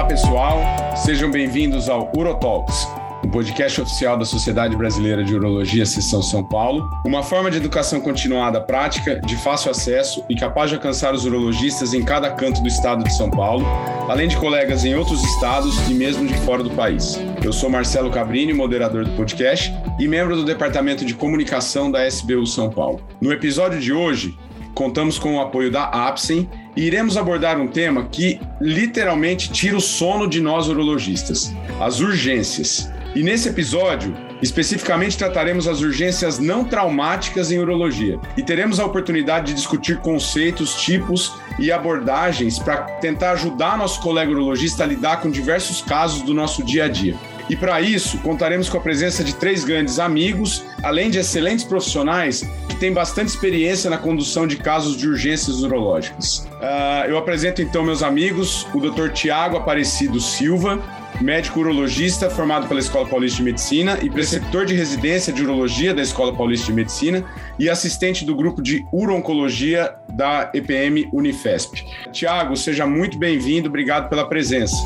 Olá pessoal, sejam bem-vindos ao UroTalks, o um podcast oficial da Sociedade Brasileira de Urologia Seção São Paulo, uma forma de educação continuada prática, de fácil acesso e capaz de alcançar os urologistas em cada canto do estado de São Paulo, além de colegas em outros estados e mesmo de fora do país. Eu sou Marcelo Cabrini, moderador do podcast e membro do Departamento de Comunicação da SBU São Paulo. No episódio de hoje, contamos com o apoio da Apsen e iremos abordar um tema que literalmente tira o sono de nós urologistas: as urgências. E nesse episódio, especificamente trataremos as urgências não traumáticas em urologia e teremos a oportunidade de discutir conceitos, tipos e abordagens para tentar ajudar nosso colega urologista a lidar com diversos casos do nosso dia a dia. E para isso, contaremos com a presença de três grandes amigos, além de excelentes profissionais que têm bastante experiência na condução de casos de urgências urológicas. Uh, eu apresento então meus amigos, o Dr. Tiago Aparecido Silva, médico urologista formado pela Escola Paulista de Medicina e preceptor de residência de urologia da Escola Paulista de Medicina e assistente do grupo de urologia da EPM Unifesp. Tiago, seja muito bem-vindo, obrigado pela presença.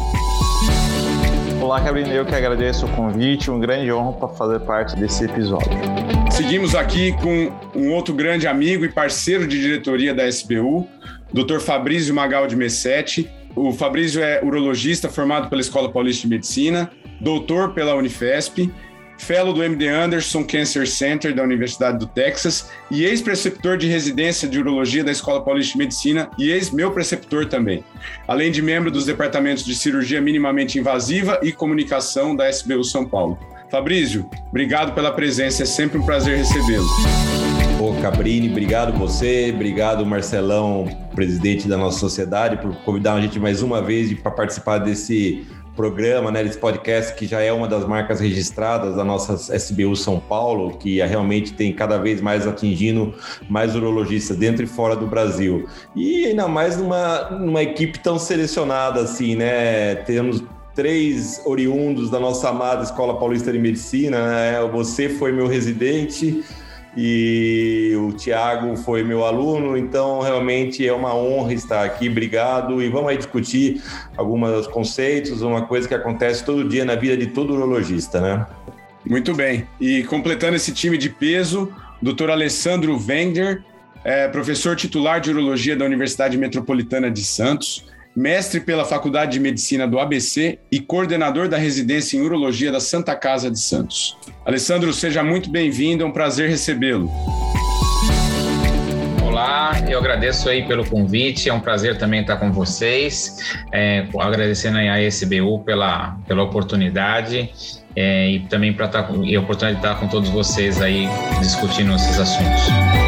Olá, Gabriel, eu que agradeço o convite, um grande honra para fazer parte desse episódio. Seguimos aqui com um outro grande amigo e parceiro de diretoria da SBU, Dr. Fabrício Magal de Messetti. O Fabrício é urologista formado pela Escola Paulista de Medicina, doutor pela Unifesp, fellow do MD Anderson Cancer Center da Universidade do Texas e ex-preceptor de residência de urologia da Escola Paulista de Medicina e ex-meu preceptor também, além de membro dos departamentos de cirurgia minimamente invasiva e comunicação da SBU São Paulo. Fabrício, obrigado pela presença, é sempre um prazer recebê-lo. Ô Cabrini, obrigado você, obrigado Marcelão, presidente da nossa sociedade, por convidar a gente mais uma vez para participar desse programa, né, desse podcast, que já é uma das marcas registradas da nossa SBU São Paulo, que é, realmente tem cada vez mais atingindo mais urologistas dentro e fora do Brasil. E ainda mais numa, numa equipe tão selecionada assim, né? Temos três oriundos da nossa amada Escola Paulista de Medicina, né? Você foi meu residente, e o Tiago foi meu aluno, então realmente é uma honra estar aqui. Obrigado e vamos aí discutir alguns conceitos, uma coisa que acontece todo dia na vida de todo urologista, né? Muito bem. E completando esse time de peso, Dr. Alessandro Wenger, é professor titular de urologia da Universidade Metropolitana de Santos mestre pela Faculdade de Medicina do ABC e coordenador da residência em urologia da Santa Casa de Santos. Alessandro, seja muito bem-vindo, é um prazer recebê-lo. Olá, eu agradeço aí pelo convite, é um prazer também estar com vocês, é, agradecendo aí a SBU pela, pela oportunidade é, e também para estar e a oportunidade de estar com todos vocês aí discutindo esses assuntos.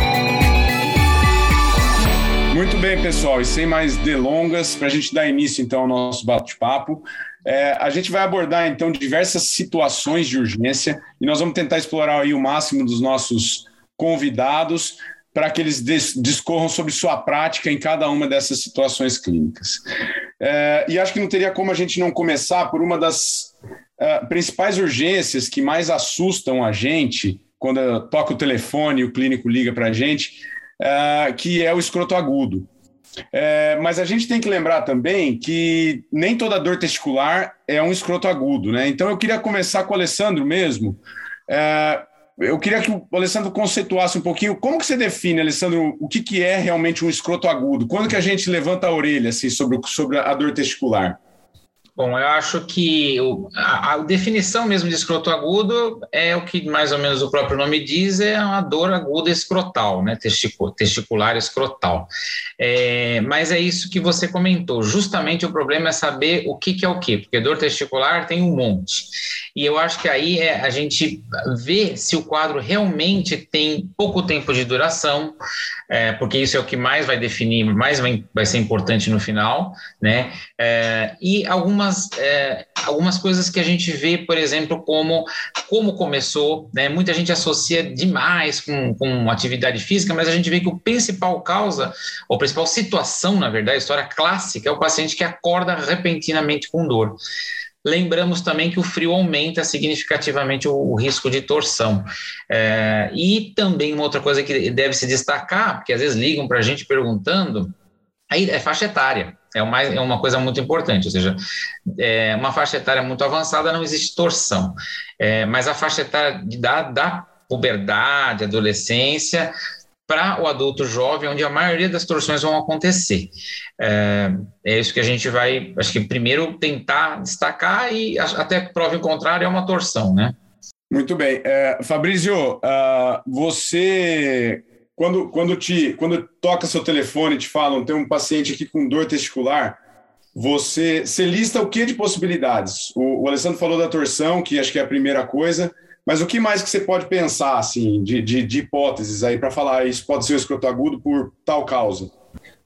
Muito bem, pessoal, e sem mais delongas, para a gente dar início então ao nosso bate-papo, é, a gente vai abordar então diversas situações de urgência e nós vamos tentar explorar aí o máximo dos nossos convidados para que eles discorram sobre sua prática em cada uma dessas situações clínicas. É, e acho que não teria como a gente não começar por uma das uh, principais urgências que mais assustam a gente quando toca o telefone e o clínico liga para a gente, uh, que é o escroto agudo. É, mas a gente tem que lembrar também que nem toda dor testicular é um escroto agudo, né? Então eu queria começar com o Alessandro mesmo. É, eu queria que o Alessandro conceituasse um pouquinho como que você define, Alessandro, o que, que é realmente um escroto agudo? Quando que a gente levanta a orelha assim, sobre, sobre a dor testicular? Bom, eu acho que o, a, a, definição mesmo de escroto agudo é o que mais ou menos o próprio nome diz, é uma dor aguda escrotal, né? Testicu, testicular escrotal. É, mas é isso que você comentou. Justamente o problema é saber o que, que é o que, porque dor testicular tem um monte. E eu acho que aí é a gente vê se o quadro realmente tem pouco tempo de duração, é, porque isso é o que mais vai definir, mais vai, vai ser importante no final, né? É, e algumas, é, algumas coisas que a gente vê, por exemplo, como como começou, né? Muita gente associa demais com, com atividade física, mas a gente vê que o principal causa, ou principal situação, na verdade, a história clássica, é o paciente que acorda repentinamente com dor. Lembramos também que o frio aumenta significativamente o, o risco de torção. É, e também uma outra coisa que deve se destacar, porque às vezes ligam para a gente perguntando, aí é faixa etária. é, uma, é uma coisa muito importante, ou seja, é, uma faixa etária muito avançada não existe torção, é, mas a faixa etária da, da puberdade, adolescência, para o adulto jovem, onde a maioria das torções vão acontecer. É, é, isso que a gente vai, acho que primeiro tentar destacar e até prova em contrário é uma torção, né? Muito bem. É, Fabrício, uh, você, quando, quando, te, quando toca seu telefone e te falam, tem um paciente aqui com dor testicular, você, você lista o que de possibilidades? O, o Alessandro falou da torção, que acho que é a primeira coisa, mas o que mais que você pode pensar, assim, de, de, de hipóteses aí para falar isso pode ser o escroto agudo por tal causa?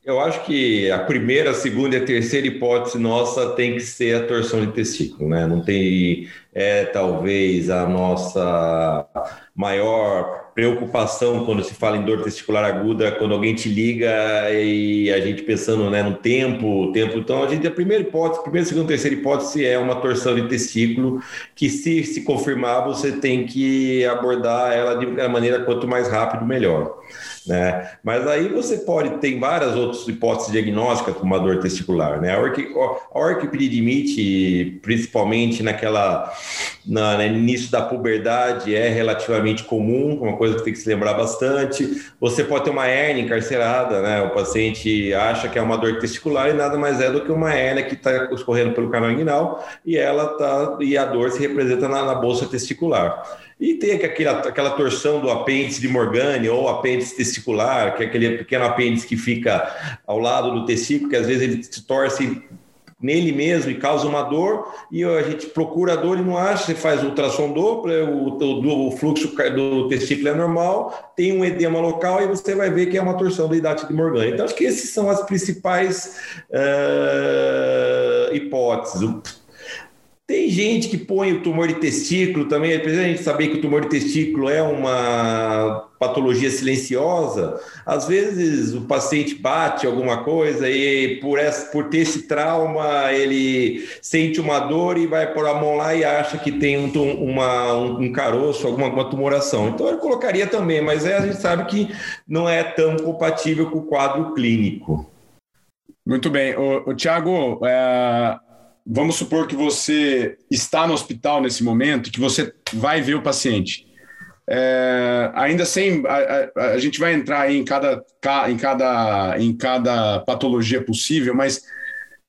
Eu acho que a primeira, a segunda e a terceira hipótese nossa tem que ser a torção de testículo, né? Não tem, é talvez a nossa maior preocupação quando se fala em dor testicular aguda, quando alguém te liga e a gente pensando né, no tempo, tempo. Então, a gente a primeira hipótese, primeira, segunda, terceira hipótese é uma torção de testículo que, se se confirmar, você tem que abordar ela de maneira quanto mais rápido, melhor. Né? Mas aí você pode ter várias outras hipóteses diagnósticas com uma dor testicular, né? A, orqui, principalmente naquela na, no início da puberdade, é relativamente comum, uma coisa que tem que se lembrar bastante. Você pode ter uma hérnia encarcerada, né? O paciente acha que é uma dor testicular e nada mais é do que uma hérnia que está escorrendo pelo canal inguinal e ela tá e a dor se representa na, na bolsa testicular. E tem aquela, aquela torção do apêndice de Morgane ou apêndice testicular, que é aquele pequeno apêndice que fica ao lado do testículo, que às vezes ele se torce nele mesmo e causa uma dor, e a gente procura a dor e não acha, você faz ultrassom Doppler, o, o, o, fluxo do testículo é normal, tem um edema local e você vai ver que é uma torção da idade de Morgane. Então, acho que essas são as principais uh, hipóteses. Tem gente que põe o tumor de testículo também, apesar de a gente saber que o tumor de testículo é uma patologia silenciosa, às vezes o paciente bate alguma coisa e por, essa, por ter esse trauma ele sente uma dor e vai pôr a mão lá e acha que tem um, uma, um, caroço, alguma, alguma tumoração. Então ele colocaria também, mas é, a gente sabe que não é tão compatível com o quadro clínico. Muito bem. O, o Tiago, é vamos supor que você está no hospital nesse momento, que você vai ver o paciente. É, ainda sem a, a, a, gente vai entrar em cada, em cada, em cada patologia possível, mas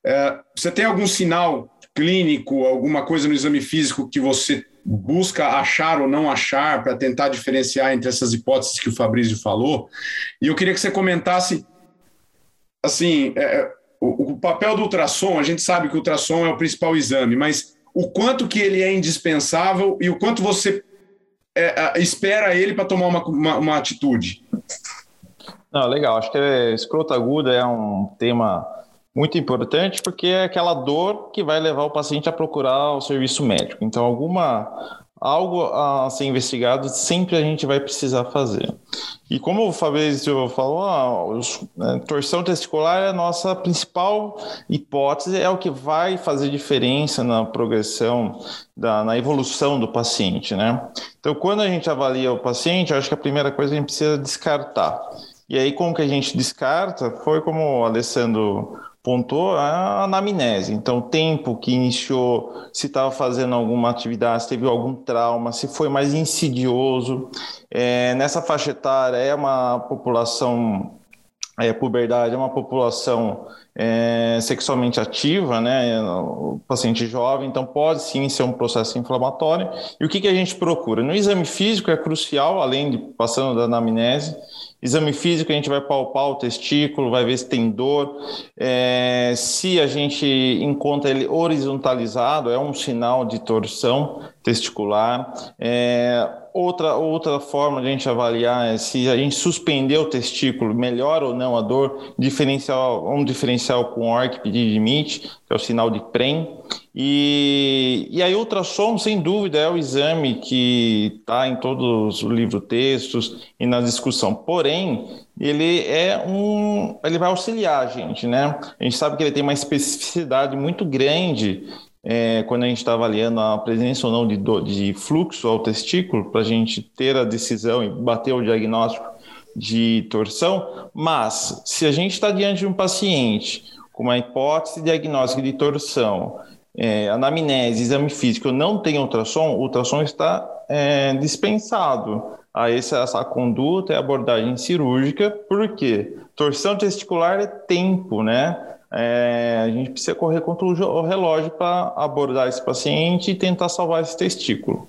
é, você tem algum sinal clínico, alguma coisa no exame físico que você busca achar ou não achar para tentar diferenciar entre essas hipóteses que o Fabrício falou? E eu queria que você comentasse assim, é, o, o papel do ultrassom, a gente sabe que o ultrassom é o principal exame, mas o quanto que ele é indispensável e o quanto você é, espera ele para tomar uma, uma, uma, atitude? Não, legal. Acho que escroto aguda é um tema muito importante porque é aquela dor que vai levar o paciente a procurar o serviço médico. Então, alguma algo a ser investigado sempre a gente vai precisar fazer. E como o Fabrício falou, né, torção testicular é a nossa principal hipótese, é o que vai fazer diferença na progressão, da, na evolução do paciente, né? Então, quando a gente avalia o paciente, acho que a primeira coisa a gente precisa descartar. E aí, como que a gente descarta? Foi como o Alessandro pontuou a anamnese. Então, tempo que iniciou, se estava fazendo alguma atividade, se teve algum trauma, se foi mais insidioso. É, nessa faixa etária, é uma população, é, puberdade, é uma população é, sexualmente ativa, né? O paciente jovem, então pode sim ser um processo inflamatório. E o que, que a gente procura? No exame físico é crucial, além de passando da anamnese, Exame físico, a gente vai palpar o testículo, vai ver se tem dor. É, se a gente encontra ele horizontalizado, é um sinal de torção testicular. É, outra, outra forma de a gente avaliar é se a gente suspender o testículo, melhora ou não a dor, diferencial, um diferencial com ORC, limite, que é o sinal de PREM. E, e aí, ultrassom, sem dúvida, é o exame que está em todos os livros textos e na discussão. Porém, ele é um. ele vai auxiliar a gente, né? A gente sabe que ele tem uma especificidade muito grande é, quando a gente está avaliando a presença ou não de, de fluxo ao testículo, para a gente ter a decisão e bater o diagnóstico de torção. Mas, se a gente está diante de um paciente com uma hipótese diagnóstica de torção, é, anamnese, exame físico, não tem ultrassom, o ultrassom está é, dispensado a essa, essa conduta e abordagem cirúrgica, porque torção testicular é tempo, né? É, a gente precisa correr contra o relógio para abordar esse paciente e tentar salvar esse testículo.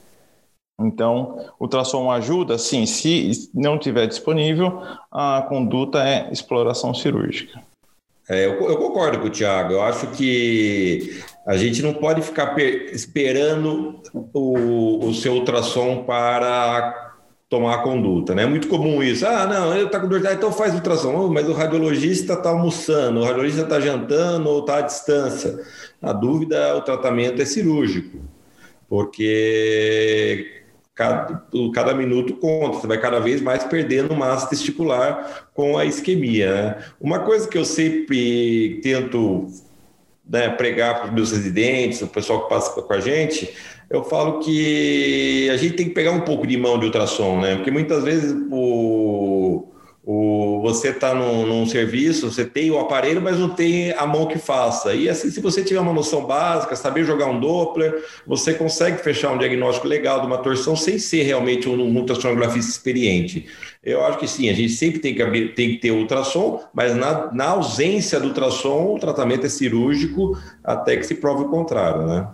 Então, ultrassom ajuda? Sim, se não tiver disponível, a conduta é exploração cirúrgica. É, eu, eu, concordo com o Tiago. Eu acho que a gente não pode ficar esperando o, o seu ultrassom para tomar a conduta, né? É muito comum isso. Ah, não, ele está com dor então faz ultrassom. Oh, mas o radiologista está almoçando, o radiologista está jantando ou está à distância. A dúvida, o tratamento é cirúrgico, porque cada, cada minuto conta, você vai cada vez mais perdendo massa testicular com a isquemia. Né? Uma coisa que eu sempre tento né, pregar para os meus residentes, o pessoal que passa com a gente, eu falo que a gente tem que pegar um pouco de mão de ultrassom, né? Porque muitas vezes o o, você está num, num, serviço, você tem o aparelho, mas não tem a mão que faça. E assim, se você tiver uma noção básica, saber jogar um Doppler, você consegue fechar um diagnóstico legal de uma torção sem ser realmente um, um ultrassonografista experiente. Eu acho que sim, a gente sempre tem que, abrir, tem que ter ultrassom, mas na, na ausência do ultrassom, o tratamento é cirúrgico até que se prove o contrário, né?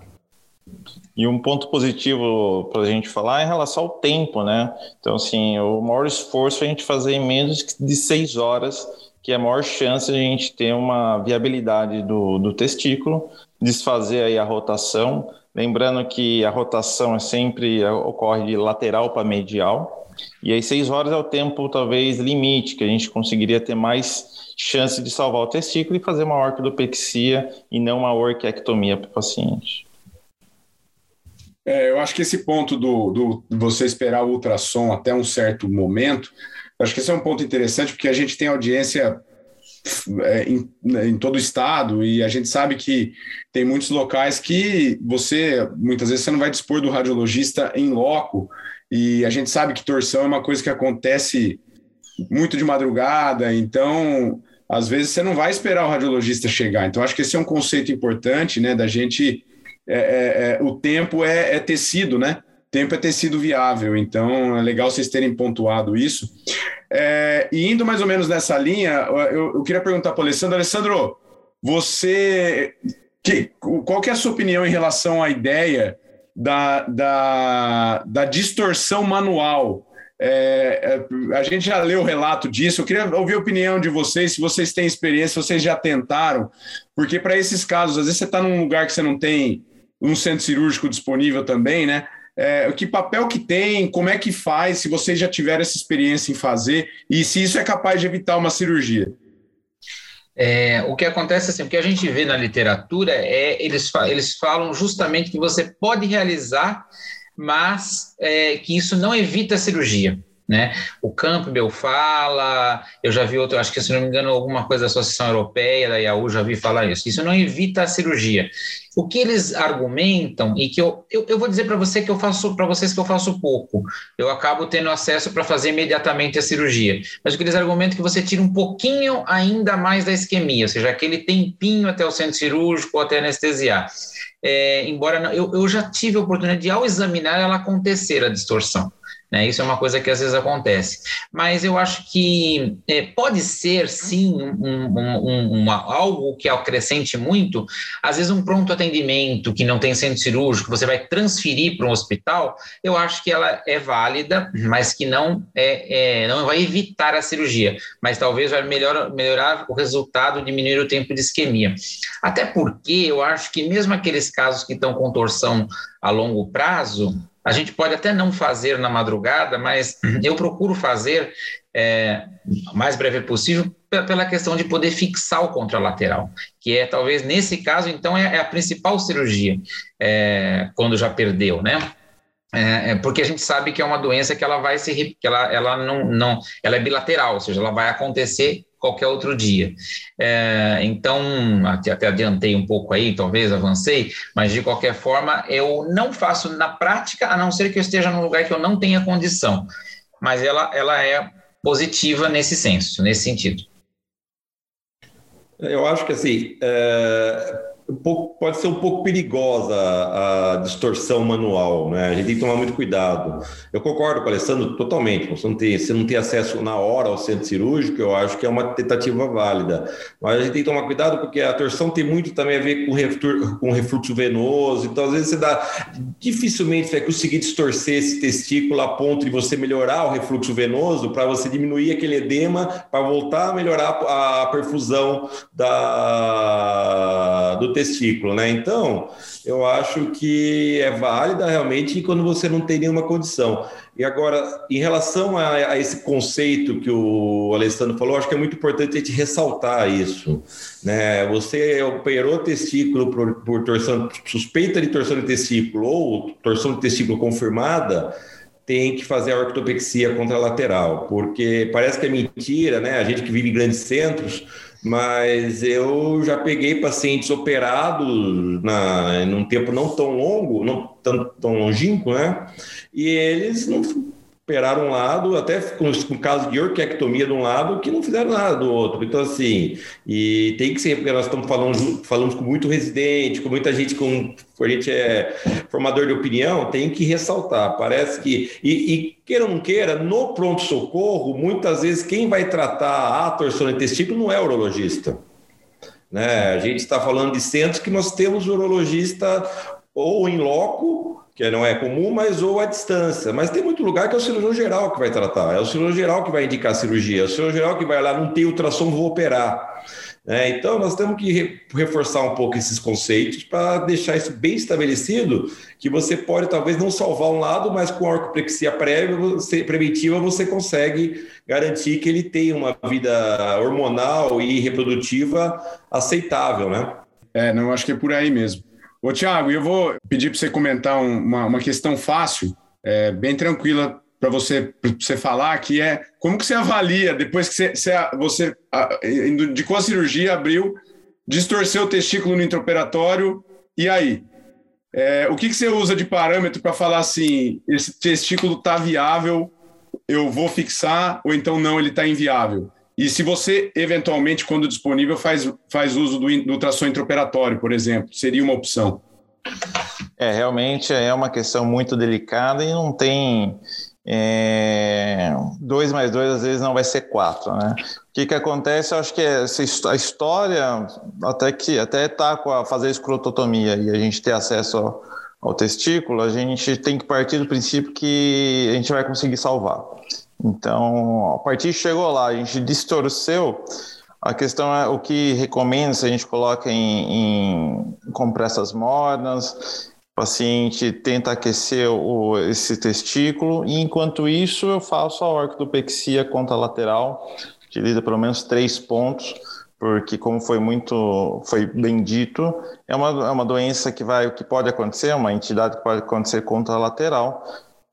E um ponto positivo para a gente falar é em relação ao tempo, né? Então, assim, o maior esforço é a gente fazer em menos de seis horas, que é a maior chance de a gente ter uma viabilidade do, do testículo, desfazer aí a rotação. Lembrando que a rotação é sempre ocorre de lateral para medial. E aí, seis horas é o tempo, talvez, limite, que a gente conseguiria ter mais chance de salvar o testículo e fazer uma ortodopexia e não uma orquiectomia para o paciente. É, eu acho que esse ponto do, do você esperar o ultrassom até um certo momento, acho que esse é um ponto interessante, porque a gente tem audiência é, em, em, todo o estado e a gente sabe que tem muitos locais que você, muitas vezes, você não vai dispor do radiologista em loco e a gente sabe que torção é uma coisa que acontece muito de madrugada, então às vezes você não vai esperar o radiologista chegar. Então acho que esse é um conceito importante, né, da gente é, é, é, o tempo é, é, tecido, né? Tempo é tecido viável, então é legal vocês terem pontuado isso. É, e indo mais ou menos nessa linha, eu, eu queria perguntar para o Alessandro. Alessandro, você. Que, qual que é a sua opinião em relação à ideia da, da, da distorção manual? É, é, a gente já leu o relato disso. Eu queria ouvir a opinião de vocês, se vocês têm experiência, se vocês já tentaram, porque para esses casos, às vezes você está num lugar que você não tem um centro cirúrgico disponível também, né? É, que papel que tem, como é que faz, se vocês já tiveram essa experiência em fazer e se isso é capaz de evitar uma cirurgia. É, o que acontece assim, o que a gente vê na literatura é eles, eles falam justamente que você pode realizar, mas é, que isso não evita a cirurgia. Né? O Campbell fala, eu já vi outro, acho que se não me engano, alguma coisa da Associação Europeia, da IAU, já vi falar isso. Isso não evita a cirurgia. O que eles argumentam, e que eu, eu, eu vou dizer para você que eu faço para vocês que eu faço pouco, eu acabo tendo acesso para fazer imediatamente a cirurgia. Mas o que eles argumentam é que você tira um pouquinho ainda mais da isquemia, ou seja, aquele tempinho até o centro cirúrgico ou até anestesiar. É, embora eu, eu já tive a oportunidade de, ao examinar, ela acontecer a distorção. Né? Isso é uma coisa que às vezes acontece. Mas eu acho que é, pode ser, sim, um, um, uma, algo que acrescente muito. Às vezes, um pronto atendimento que não tem centro cirúrgico, você vai transferir para um hospital, eu acho que ela é válida, mas que não, é, é não vai evitar a cirurgia, mas talvez vai melhor, melhorar o resultado, diminuir o tempo de isquemia. Até porque eu acho que mesmo aqueles casos que estão com torção a longo prazo, a gente pode até não fazer na madrugada, mas uhum. eu procuro fazer é, o mais breve possível pela questão de poder fixar o contralateral, que é talvez nesse caso, então, é, é a principal cirurgia, é, quando já perdeu, né? É, é, porque a gente sabe que é uma doença que ela vai se que ela, ela não, não ela é bilateral, ou seja, ela vai acontecer qualquer outro dia. É, então, até, adiantei um pouco aí, talvez avancei, mas de qualquer forma, eu não faço na prática, a não ser que eu esteja num lugar que eu não tenha condição. Mas ela, ela é positiva nesse senso, nesse sentido. Eu acho que assim. É um pouco, pode ser um pouco perigosa a, a, distorção manual, né? A gente tem que tomar muito cuidado. Eu concordo com o Alessandro totalmente. Você não tem, você não tem acesso na hora ao centro cirúrgico, eu acho que é uma tentativa válida. Mas a gente tem que tomar cuidado porque a torção tem muito também a ver com, reftur, com refluxo venoso. Então, às vezes, você dá. Dificilmente vai conseguir distorcer esse testículo a ponto de você melhorar o refluxo venoso para você diminuir aquele edema, para voltar a melhorar a perfusão da, do testículo, né? Então, eu acho que é válida realmente quando você não tem nenhuma condição. E agora, em relação a, a esse conceito que o Alessandro falou, acho que é muito importante a gente ressaltar isso. Né? Você operou testículo por, por torção, suspeita de torção de testículo ou torção de testículo confirmada, tem que fazer a ortopexia contralateral, porque parece que é mentira, né? A gente que vive em grandes centros mas eu já peguei pacientes operados na, num tempo não tão longo, não tão, tão longínquo, né? E eles não operaram um lado, até com, com caso de orquiectomia de um lado, que não fizeram nada do outro. Então, assim, e tem que ser, porque nós estamos falando, falamos com muito residente, com muita gente com. A gente é formador de opinião, tem que ressaltar. Parece que. E, e queira ou não queira, no pronto-socorro, muitas vezes quem vai tratar a torção de não é urologista. Né? A gente está falando de centros que nós temos urologista ou em loco que não é comum, mas ou à distância. Mas tem muito lugar que é o cirurgião geral que vai tratar, é o cirurgião geral que vai indicar a cirurgia, é o cirurgião geral que vai lá, não tem ultrassom, vou operar. É, então, nós temos que reforçar um pouco esses conceitos para deixar isso bem estabelecido, que você pode talvez não salvar um lado, mas com a orcoprexia prévia, você, preventiva, você consegue garantir que ele tenha uma vida hormonal e reprodutiva aceitável, né? É, não, acho que é por aí mesmo. Ô, Tiago, eu vou pedir para você comentar uma, uma questão fácil, é, bem tranquila para você, você falar, que é como que você avalia, depois que você, você, você indicou a cirurgia, abriu, distorceu o testículo no intraoperatório, e aí? É, o que, que você usa de parâmetro para falar assim, esse testículo está viável, eu vou fixar, ou então não, ele está inviável? E se você, eventualmente, quando disponível, faz, faz uso do, do ultrassom intraoperatório, por exemplo, seria uma opção? É, realmente é uma questão muito delicada e não tem. É, dois mais dois às vezes não vai ser quatro, né? O que, que acontece? Eu acho que essa, a história, até que até tá com a fazer escrototomia e a gente ter acesso ao, ao testículo, a gente tem que partir do princípio que a gente vai conseguir salvar. Então, a partir chegou lá, a gente distorceu. A questão é o que recomenda se a gente coloca em, em compressas mornas, o paciente tenta aquecer o, esse testículo, e enquanto isso eu faço a ortopexia contralateral, utiliza pelo menos três pontos, porque como foi muito, foi bem dito, é uma, é uma doença que vai, que pode acontecer, uma entidade que pode acontecer contralateral,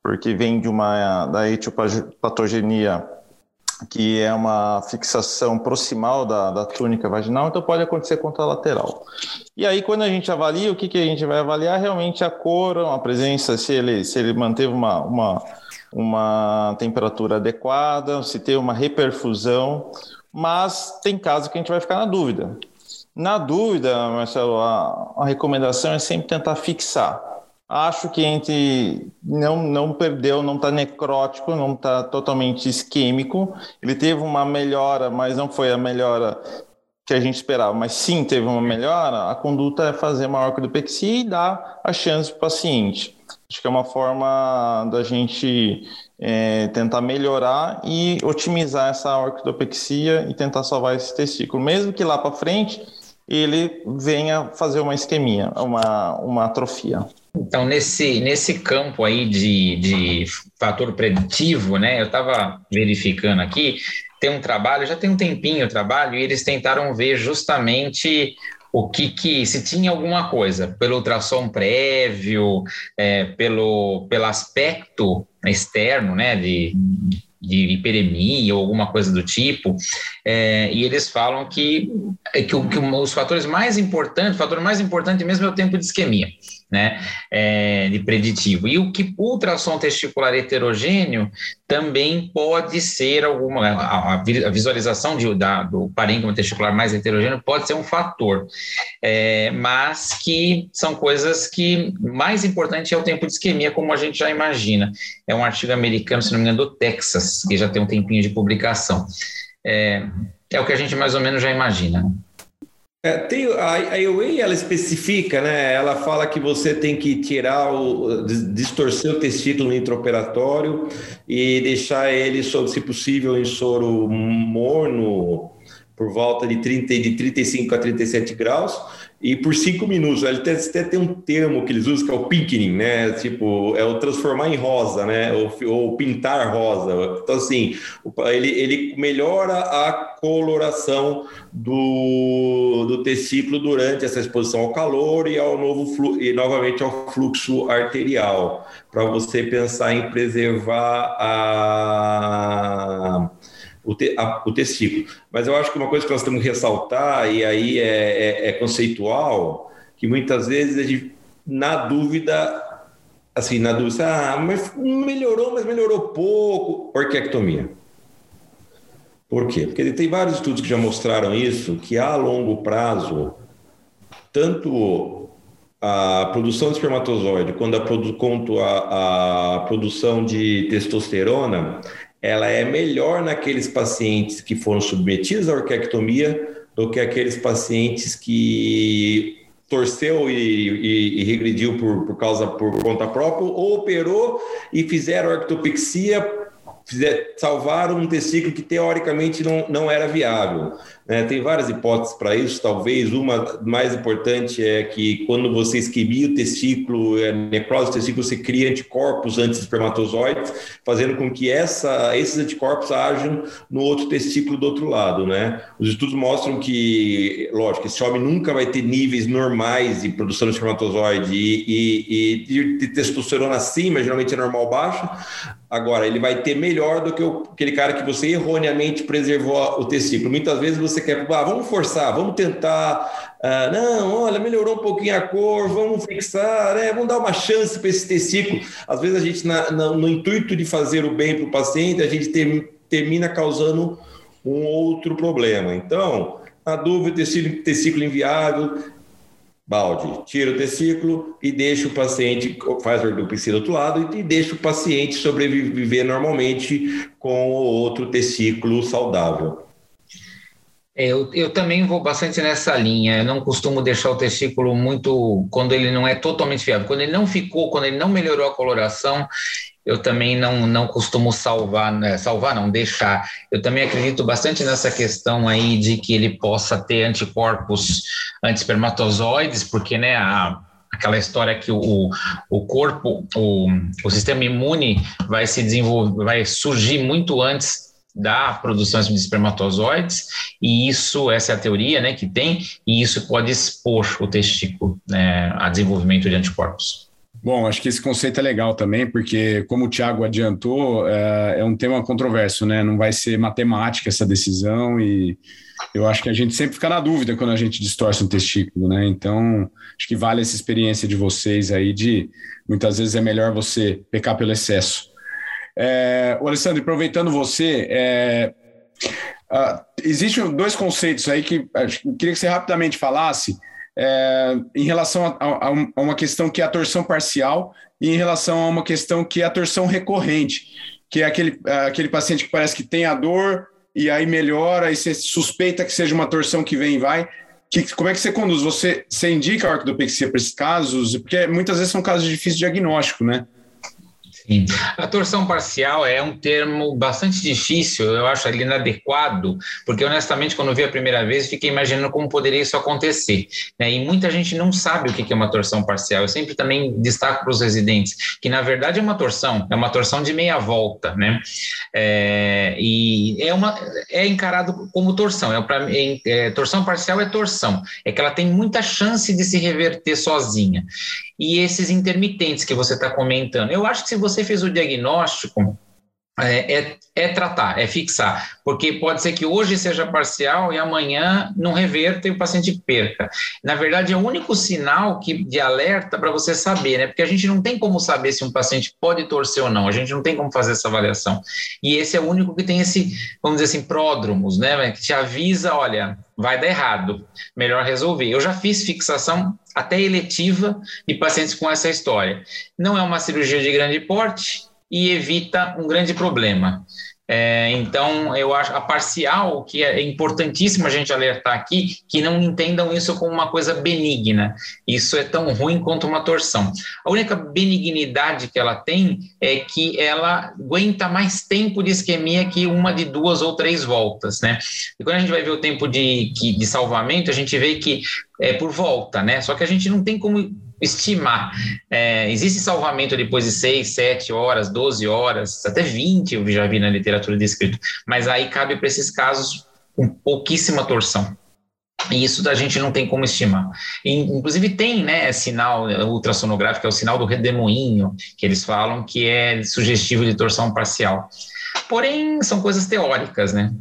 porque vem de uma da etiopatogenia que é uma fixação proximal da, da túnica vaginal, então pode acontecer contralateral. E aí, quando a gente avalia, o que, que a gente vai avaliar? Realmente a cor, a presença, se ele, se ele manteve uma, uma, uma temperatura adequada, se tem uma reperfusão, mas tem casos que a gente vai ficar na dúvida. Na dúvida, Marcelo, a, a recomendação é sempre tentar fixar Acho que a gente não, não perdeu, não está necrótico, não está totalmente isquêmico. Ele teve uma melhora, mas não foi a melhora que a gente esperava, mas sim teve uma melhora. A conduta é fazer uma orcodopexia e dar a chance para o paciente. Acho que é uma forma da gente é, tentar melhorar e otimizar essa orquidopexia e tentar salvar esse testículo. Mesmo que lá para frente ele venha fazer uma isquemia, uma, uma atrofia. Então, nesse, nesse campo aí de, de fator preditivo, né, eu estava verificando aqui, tem um trabalho, já tem um tempinho o trabalho, e eles tentaram ver justamente o que, que se tinha alguma coisa, pelo ultrassom prévio, é, pelo, pelo aspecto externo, né, de, de hiperemia ou alguma coisa do tipo, é, e eles falam que, que, que, os fatores mais importantes, o fator mais importante mesmo é o tempo de isquemia né, é, de preditivo. E o que ultrassom testicular heterogêneo também pode ser alguma, a, a visualização de, da, do parênquima testicular mais heterogêneo pode ser um fator, é, mas que são coisas que mais importante é o tempo de isquemia, como a gente já imagina. É um artigo americano, se não me engano, do Texas, que já tem um tempinho de publicação. É, é o que a gente mais ou menos já imagina. É, tem, a, a EUA, ela especifica, né? Ela fala que você tem que tirar o distorcer o testículo intraoperatório e deixar ele, se possível, em soro morno por volta de 30 de 35 a 37 graus e por cinco minutos. Ele até, até tem um termo que eles usam que é o pinkening, né? Tipo, é o transformar em rosa, né? Ou, ou pintar rosa. Então, assim, ele, ele melhora a coloração do, do testículo durante essa exposição ao calor e ao novo e novamente ao fluxo arterial, para você pensar em preservar a o, te, a, o testículo. Mas eu acho que uma coisa que nós temos que ressaltar, e aí é, é, é conceitual, que muitas vezes a gente, na dúvida, assim, na dúvida, ah, mas melhorou, mas melhorou pouco, orquiectomia. Por quê? Porque tem vários estudos que já mostraram isso, que a longo prazo, tanto a produção de espermatozoide quanto a, quanto a, a produção de testosterona, ela é melhor naqueles pacientes que foram submetidos à orquiectomia do que aqueles pacientes que torceu e, e, e regrediu por, por causa por conta própria ou operou e fizeram ortopexia fizer, salvaram um testículo que teoricamente não, não era viável. Né? Tem várias hipóteses para isso, talvez uma mais importante é que quando você esquimia o testículo, é, necrose do testículo, você cria anticorpos anti-espermatozoides, fazendo com que essa, esses anticorpos ajam no outro testículo do outro lado. Né? Os estudos mostram que, lógico, esse homem nunca vai ter níveis normais de produção de espermatozoide e, e, e de, testosterona acima, geralmente é normal baixo, Agora, ele vai ter melhor do que o, aquele cara que você erroneamente preservou o testículo. Muitas vezes você quer, ah, vamos forçar, vamos tentar. Ah, não, olha, melhorou um pouquinho a cor, vamos fixar, né? vamos dar uma chance para esse testículo. Às vezes a gente, na, na, no intuito de fazer o bem para o paciente, a gente ter, termina causando um outro problema. Então, na dúvida, testículo, testículo inviável, balde, tira o testículo e deixa o paciente, faz a ortopexia do outro lado e deixa o paciente sobreviver normalmente com o outro testículo saudável. É, eu, eu também vou bastante nessa linha. Eu não costumo deixar o testículo muito quando ele não é totalmente viável. Quando ele não ficou, quando ele não melhorou a coloração, eu também não, não costumo salvar, né? salvar não, deixar. Eu também acredito bastante nessa questão aí de que ele possa ter anticorpos anti-espermatozoides, porque, né, a, aquela história que o, o corpo, o, o sistema imune vai se desenvolver, vai surgir muito antes da produção de espermatozoides, e isso, essa é a teoria né, que tem, e isso pode expor o testículo né, a desenvolvimento de anticorpos. Bom, acho que esse conceito é legal também, porque, como o Tiago adiantou, é, é, um tema controverso, né? Não vai ser matemática essa decisão, e eu acho que a gente sempre fica na dúvida quando a gente distorce um testículo, né? Então, acho que vale essa experiência de vocês aí, de muitas vezes é melhor você pecar pelo excesso. É, Alessandro, aproveitando você, é, uh, existem dois conceitos aí que eu queria que você rapidamente falasse é, em relação a, a, uma questão que é a torção parcial e em relação a uma questão que é a torção recorrente, que é aquele, aquele paciente que parece que tem a dor e aí melhora, e você suspeita que seja uma torção que vem e vai. Que, como é que você conduz? Você, você indica a ortodopexia para esses casos? Porque muitas vezes são casos de diagnóstico, né? Sim. A torção parcial é um termo bastante difícil, eu acho ele inadequado, porque honestamente, quando eu vi a primeira vez, fiquei imaginando como poderia isso acontecer. Né? E muita gente não sabe o que é uma torção parcial. Eu sempre também destaco para os residentes que, na verdade, é uma torção, é uma torção de meia volta, né? É, e é, uma, é encarado como torção. É, pra, é, é, torção parcial é torção, é que ela tem muita chance de se reverter sozinha e esses intermitentes que você está comentando. Eu acho que se você fez o diagnóstico, é, é, é, tratar, é fixar, porque pode ser que hoje seja parcial e amanhã não reverta e o paciente perca. Na verdade, é o único sinal que, de alerta para você saber, né? Porque a gente não tem como saber se um paciente pode torcer ou não, a gente não tem como fazer essa avaliação. E esse é o único que tem esse, vamos dizer assim, pródromos, né? Que te avisa, olha, vai dar errado, melhor resolver. Eu já fiz fixação até eletiva de pacientes com essa história. Não é uma cirurgia de grande porte e evita um grande problema. É, então, eu acho a parcial, que é importantíssimo a gente alertar aqui, que não entendam isso como uma coisa benigna. Isso é tão ruim quanto uma torção. A única benignidade que ela tem é que ela aguenta mais tempo de isquemia que uma de duas ou três voltas, né? E quando a gente vai ver o tempo de, de salvamento, a gente vê que é por volta, né? Só que a gente não tem como estimar. É, existe salvamento depois de 6, 7 horas, 12 horas, até 20 eu já vi na literatura descrito, mas aí cabe para esses casos com pouquíssima torção. E isso a gente não tem como estimar. E, inclusive tem, né, sinal ultrassonográfico, é o sinal do redemoinho, que eles falam que é sugestivo de torção parcial. Porém, são coisas teóricas, né?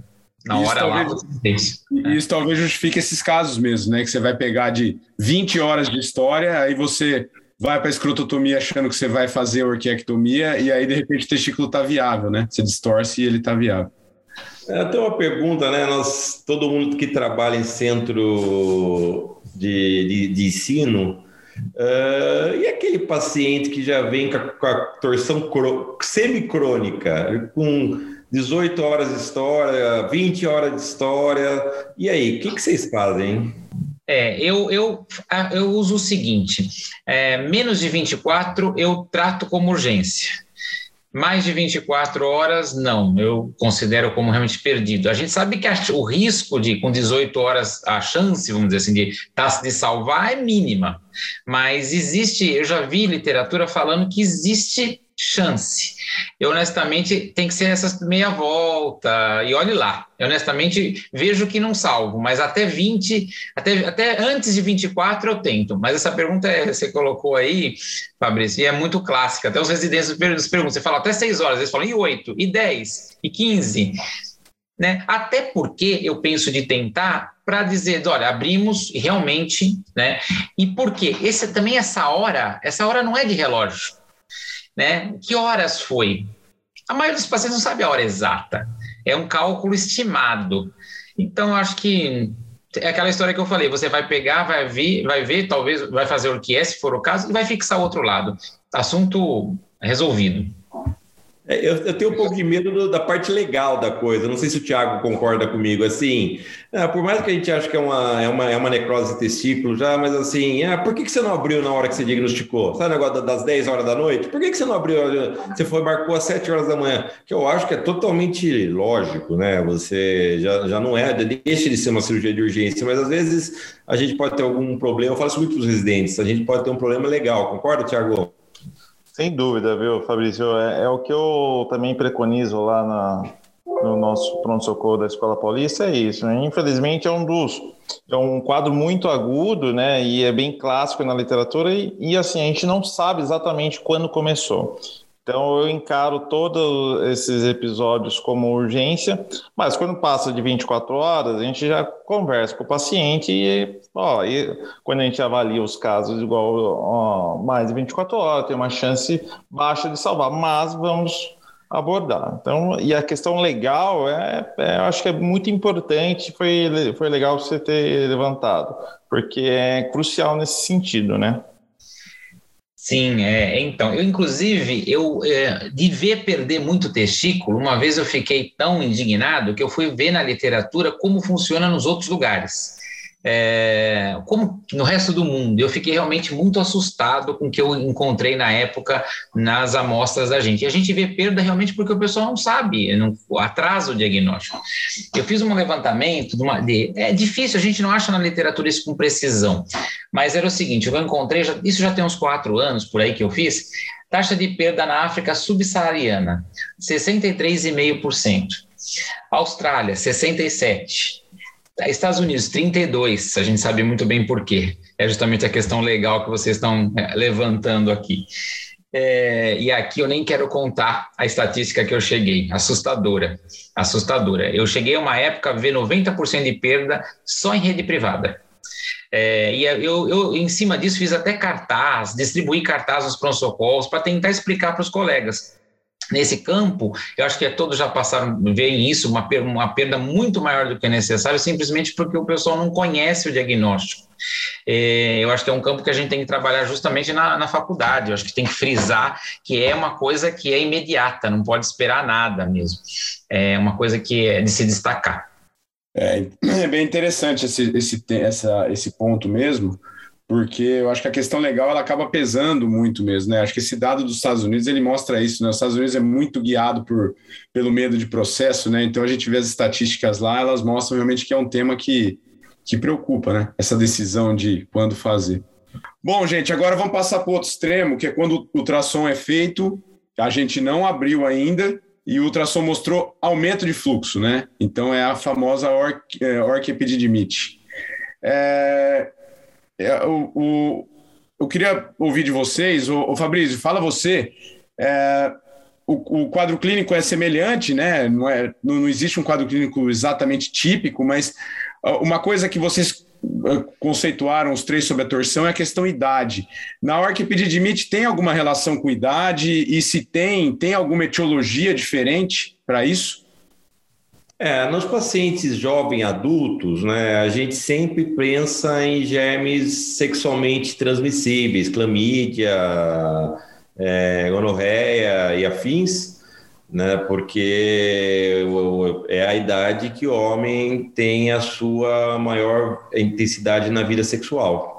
Na isso hora talvez, lá, isso, é. isso talvez justifique esses casos mesmo, né? Que você vai pegar de 20 horas de história, aí você vai para a escrototomia achando que você vai fazer a orquiectomia, e aí de repente o testículo está viável, né? Você distorce e ele está viável. É, tem uma pergunta, né? Nós, todo mundo que trabalha em centro de, de, de ensino, uh, e aquele paciente que já vem com a, com a torção semicrônica, com 18 horas de história, 20 horas de história. E aí, o que, que vocês fazem? É, eu, eu, eu uso o seguinte: é, menos de 24 eu trato como urgência. Mais de 24 horas, não, eu considero como realmente perdido. A gente sabe que a, o risco de, com 18 horas, a chance, vamos dizer assim, de taxa de salvar é mínima. Mas existe, eu já vi literatura falando que existe chance. Eu honestamente tem que ser essas meia volta e olhe lá. Eu honestamente vejo que não salvo, mas até 20, até, até antes de 24 eu tento. Mas essa pergunta é, você colocou aí, Fabrício, e é muito clássica. Até os residentes perguntam, você fala até 6 horas, eles falam e 8, e 10, e 15. Né? Até porque eu penso de tentar para dizer, olha, abrimos realmente, né? E por quê? Esse também essa hora, essa hora não é de relógio né? Que horas foi? A maioria dos pacientes não sabe a hora exata, é um cálculo estimado. Então, acho que é aquela história que eu falei: você vai pegar, vai ver, vai ver, talvez vai fazer o que é, se for o caso, e vai fixar o outro lado. Assunto resolvido. É, eu, eu, tenho um pouco de medo do, da parte legal da coisa. Não sei se o Thiago concorda comigo. Assim, é, por mais que a gente ache que é uma, é uma, é uma necrose de testículo já, mas assim, é, por que, que você não abriu na hora que você diagnosticou? Sabe o negócio das 10 horas da noite? Por que, que você não abriu? Você foi, marcou às 7 horas da manhã? Que eu acho que é totalmente lógico, né? Você já, já não é, deixa de ser uma cirurgia de urgência, mas às vezes a gente pode ter algum problema. Eu falo isso muito para os residentes, a gente pode ter um problema legal, concorda, Thiago? Sem dúvida, viu, Fabrício? É, é o que eu também preconizo lá na, no nosso pronto-socorro da Escola Paulista, é isso. Né? Infelizmente, é um dos. É um quadro muito agudo, né? E é bem clássico na literatura, e, e assim, a gente não sabe exatamente quando começou. Então eu encaro todos esses episódios como urgência, mas quando passa de 24 horas, a gente já conversa com o paciente e, ó, e quando a gente avalia os casos igual ó, mais de 24 horas, tem uma chance baixa de salvar, mas vamos abordar. Então, e a questão legal é, é eu acho que é muito importante, foi, foi legal você ter levantado, porque é crucial nesse sentido, né? Sim, é, então, eu inclusive, eu é, de ver perder muito testículo, uma vez eu fiquei tão indignado que eu fui ver na literatura como funciona nos outros lugares é, como no resto do mundo. Eu fiquei realmente muito assustado com o que eu encontrei na época nas amostras da gente. E a gente vê perda realmente porque o pessoal não sabe, não atrasa o diagnóstico. Eu fiz um levantamento de, uma, de é difícil, a gente não acha na literatura isso com precisão, mas era o seguinte: eu encontrei, já, isso já tem uns quatro anos por aí que eu fiz, taxa de perda na África subsaariana, 63,5%. Austrália, 67%. Estados Unidos, 32, a gente sabe muito bem por quê. É justamente a questão legal que vocês estão é, levantando aqui. É, e aqui eu nem quero contar a estatística que eu cheguei, assustadora, assustadora. Eu cheguei a uma época a ver 90% de perda só em rede privada. É, e eu, eu, em cima disso, fiz até cartaz, distribuí cartaz nos pronto-socorros para tentar explicar para os colegas. Nesse campo, eu acho que todos já passaram, veem isso, uma, uma perda muito maior do que é necessário, simplesmente porque o pessoal não conhece o diagnóstico. É, eu acho que é um campo que a gente tem que trabalhar justamente na, na faculdade. Eu acho que tem que frisar que é uma coisa que é imediata, não pode esperar nada mesmo. É uma coisa que é de se destacar. É, é bem interessante esse, esse, essa, esse ponto mesmo, porque eu acho que a questão legal ela acaba pesando muito mesmo, né? Acho que esse dado dos Estados Unidos ele mostra isso, né? Os Estados Unidos é muito guiado por, pelo medo de processo, né? Então a gente vê as estatísticas lá, elas mostram realmente que é um tema que, que preocupa, né? Essa decisão de quando fazer. Bom, gente, agora vamos passar para o outro extremo, que é quando o ultrassom é feito, a gente não abriu ainda e o ultrassom mostrou aumento de fluxo, né? Então é a famosa orquiepididimite. É, é, o, o, eu queria ouvir de vocês, o, o Fabrício, fala você. É, o, o, quadro clínico é semelhante, né? Não, é, não, não existe um quadro clínico exatamente típico, mas uma coisa que vocês eh, conceituaram os três sobre a torção é a questão idade. Na orquipedidimite tem alguma relação com idade e se tem, tem alguma etiologia diferente para isso? É, nos pacientes jovens adultos, né, a gente sempre pensa em germes sexualmente transmissíveis, clamídia, é, gonorreia e afins, né? Porque é a idade que o homem tem a sua maior intensidade na vida sexual.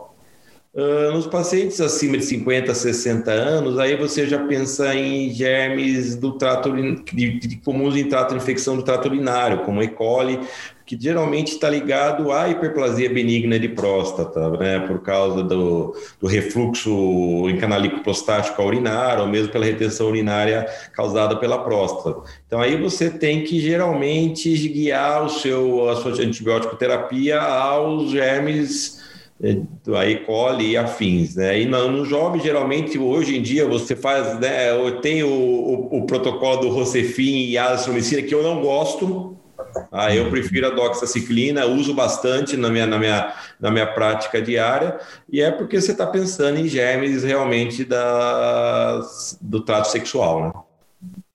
Uh, nos pacientes acima de 50, 60 anos, aí você já pensa em germes do trato de, de comuns em trato de infecção do trato urinário, como E. coli, que geralmente está ligado à hiperplasia benigna de próstata, né, por causa do, do refluxo em canalico prostático urinário, ou mesmo pela retenção urinária causada pela próstata. Então aí você tem que geralmente guiar o seu, a sua antibiótico terapia aos germes é, do E. coli e afins, né? E no, no jovem, geralmente, hoje em dia, você faz, né? Tem o, o, o protocolo do Rocefin e azitromicina, que eu não gosto, ah, eu prefiro a doxaciclina, uso bastante na minha, na, minha, na minha prática diária, e é porque você está pensando em germes realmente da, do trato sexual, né?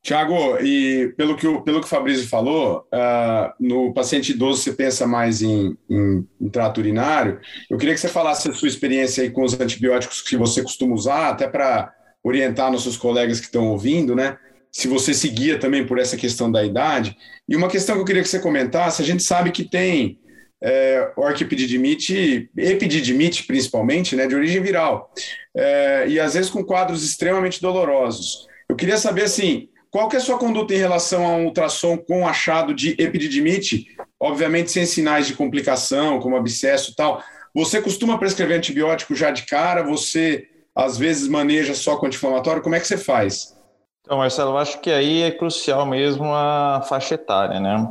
Tiago, e pelo que, o, pelo que o Fabrício falou, uh, no paciente idoso você pensa mais em, em, em, trato urinário. Eu queria que você falasse a sua experiência aí com os antibióticos que você costuma usar, até para orientar nossos colegas que estão ouvindo, né? Se você seguia também por essa questão da idade. E uma questão que eu queria que você comentasse, a gente sabe que tem é, orquipididimite, epididimite principalmente, né, de origem viral, é, e às vezes com quadros extremamente dolorosos. Eu queria saber, assim, qual que é a sua conduta em relação a um ultrassom com achado de epididimite, obviamente sem sinais de complicação, como abscesso e tal. Você costuma prescrever antibiótico já de cara? Você, às vezes, maneja só com anti-inflamatório? Como é que você faz? Então, Marcelo, eu acho que aí é crucial mesmo a faixa etária, né?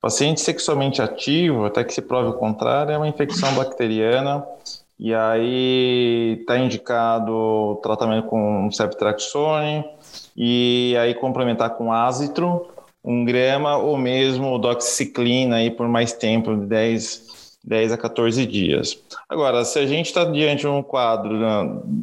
Paciente sexualmente ativo, até que se prove o contrário, é uma infecção bacteriana e aí está indicado o tratamento com ceftriaxone, e aí complementar com ácitro, um grama ou mesmo doxiciclina aí por mais tempo, de 10, 10 a 14 dias. Agora, se a gente está diante de um quadro,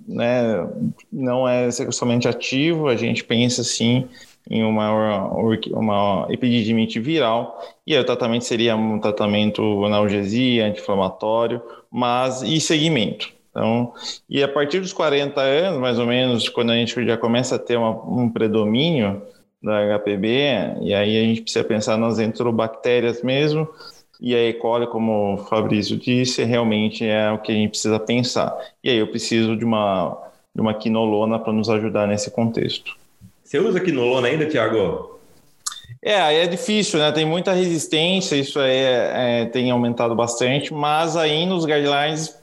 né, não é sexualmente ativo, a gente pensa sim em uma, uma epididimite viral, e aí o tratamento seria um tratamento analgesia, anti-inflamatório, mas e segmento. Então, e a partir dos 40 anos, mais ou menos, quando a gente já começa a ter uma, um predomínio da HPB, e aí a gente precisa pensar nas enterobactérias mesmo, e a E. coli, como o Fabrício disse, realmente é o que a gente precisa pensar. E aí eu preciso de uma, de uma quinolona para nos ajudar nesse contexto. Você usa quinolona ainda, Tiago? É, aí é difícil, né? Tem muita resistência, isso aí é, é, tem aumentado bastante, mas aí nos guidelines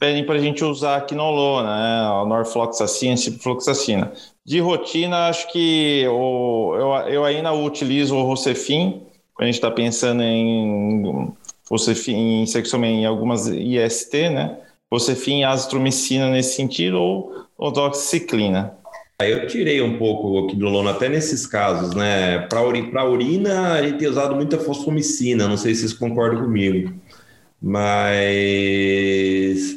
pedem para a gente usar quinolona, né? A norfloxacina, ciprofloxacina. De rotina, acho que o, eu, eu ainda utilizo o Rocefin, quando a gente está pensando em, Rocefin, em em algumas IST, né? Rocefin azitromicina nesse sentido, ou, ou doxiciclina. Eu tirei um pouco o quinolona até nesses casos, né? Para uri, a urina, a gente tem usado muita fosfomicina, não sei se vocês concordam comigo. Mas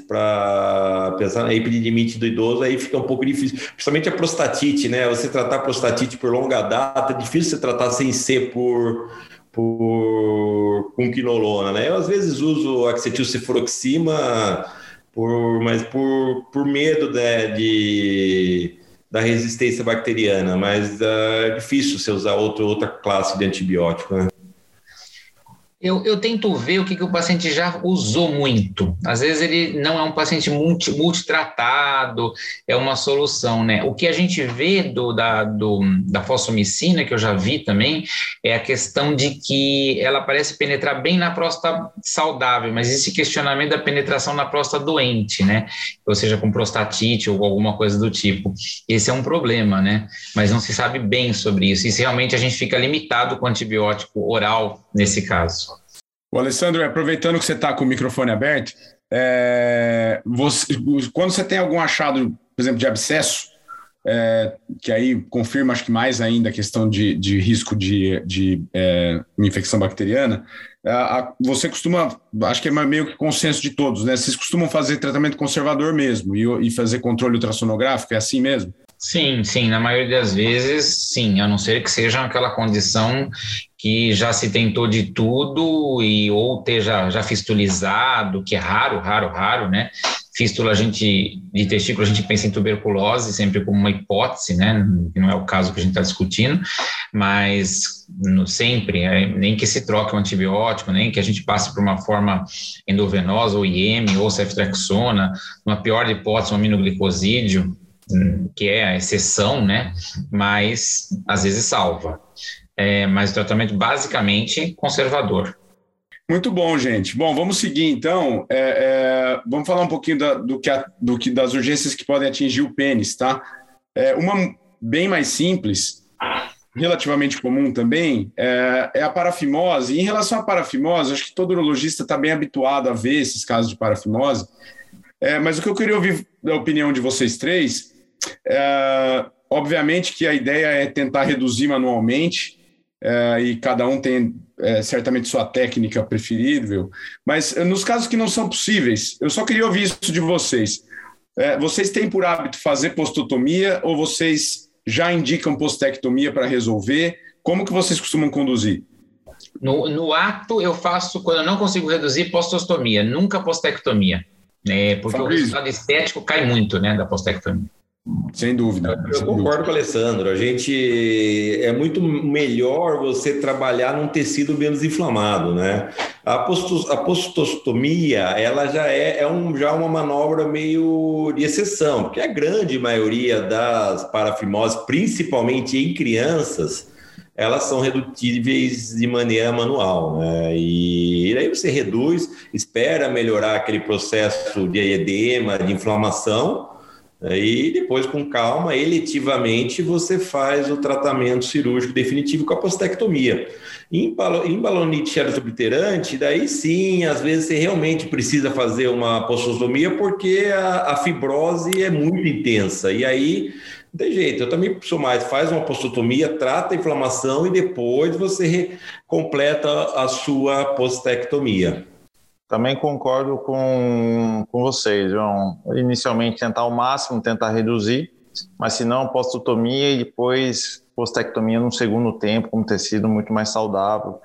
para pensar na epididimite do idoso, aí fica um pouco difícil. Principalmente a prostatite, né? Você tratar prostatite por longa data, é difícil você tratar sem ser por, por com quinolona, né? Eu às vezes uso acetilcifuroxima, por, mas por, por medo né, de da resistência bacteriana, mas uh, é difícil você usar outro, outra classe de antibiótico, né? Eu, eu, tento ver o que, que o paciente já usou muito. Às vezes ele não é um paciente multi, multitratado, é uma solução, né? O que a gente vê do, da, do, da fosfomicina, que eu já vi também, é a questão de que ela parece penetrar bem na próstata saudável, mas esse questionamento da penetração na próstata doente, né? Ou seja, com prostatite ou alguma coisa do tipo. Esse é um problema, né? Mas não se sabe bem sobre isso. E se realmente a gente fica limitado com antibiótico oral nesse caso. O Alessandro, aproveitando que você está com o microfone aberto, é, você, quando você tem algum achado, por exemplo, de abscesso, é, que aí confirma, acho que mais ainda a questão de, de risco de, de é, infecção bacteriana, a, você costuma, acho que é meio que consenso de todos, né? Vocês costumam fazer tratamento conservador mesmo e, e fazer controle ultrassonográfico, é assim mesmo? Sim, sim, na maioria das vezes, sim, a não ser que seja aquela condição que já se tentou de tudo e ou esteja já fistulizado, que é raro, raro, raro, né? Fístula a gente de testículo a gente pensa em tuberculose sempre como uma hipótese, né? Não é o caso que a gente está discutindo, mas no, sempre, é, nem que se troque um antibiótico, nem que a gente passe por uma forma endovenosa ou IM ou ceftriaxona, numa pior hipótese um aminoglicosídeo, que é a exceção, né? Mas às vezes salva. É, mas o tratamento basicamente conservador. Muito bom, gente. Bom, vamos seguir então. É, é, vamos falar um pouquinho da, do que, a, do que das urgências que podem atingir o pênis, tá? É, uma bem mais simples, relativamente comum também, é, é, a parafimose. Em relação à parafimose, acho que todo urologista está bem habituado a ver esses casos de parafimose. É, mas o que eu queria ouvir da opinião de vocês três é, obviamente que a ideia é tentar reduzir manualmente, é, e cada um tem é, certamente sua técnica preferível, mas é, nos casos que não são possíveis, eu só queria ouvir isso de vocês. É, vocês têm por hábito fazer postotomia ou vocês já indicam postectomia para resolver? Como que vocês costumam conduzir? No, no, ato, eu faço, quando eu não consigo reduzir, postostomia, nunca postectomia. Né, porque Fabrício. o resultado estético cai muito né, da postectomia. Sem dúvida. Eu sem concordo dúvida. com o Alessandro. A gente é muito melhor você trabalhar num tecido menos inflamado, né? A, postos, a postostomia, ela já é, é um, já uma manobra meio de exceção, porque a grande maioria das parafimoses, principalmente em crianças, elas são redutíveis de maneira manual, né? E aí você reduz, espera melhorar aquele processo de edema, de inflamação, e depois, com calma, eletivamente, você faz o tratamento cirúrgico definitivo com a postectomia. Em, em balonite obliterante, daí sim, às vezes você realmente precisa fazer uma postostomia porque a, a fibrose é muito intensa. E aí, tem jeito, eu também sou mais, faz uma postotomia, trata a inflamação e depois você completa a sua postectomia. Também concordo com, com vocês, João. Inicialmente tentar ao máximo, tentar reduzir, mas se não, postotomia e depois postectomia no segundo tempo, como tecido muito mais saudável,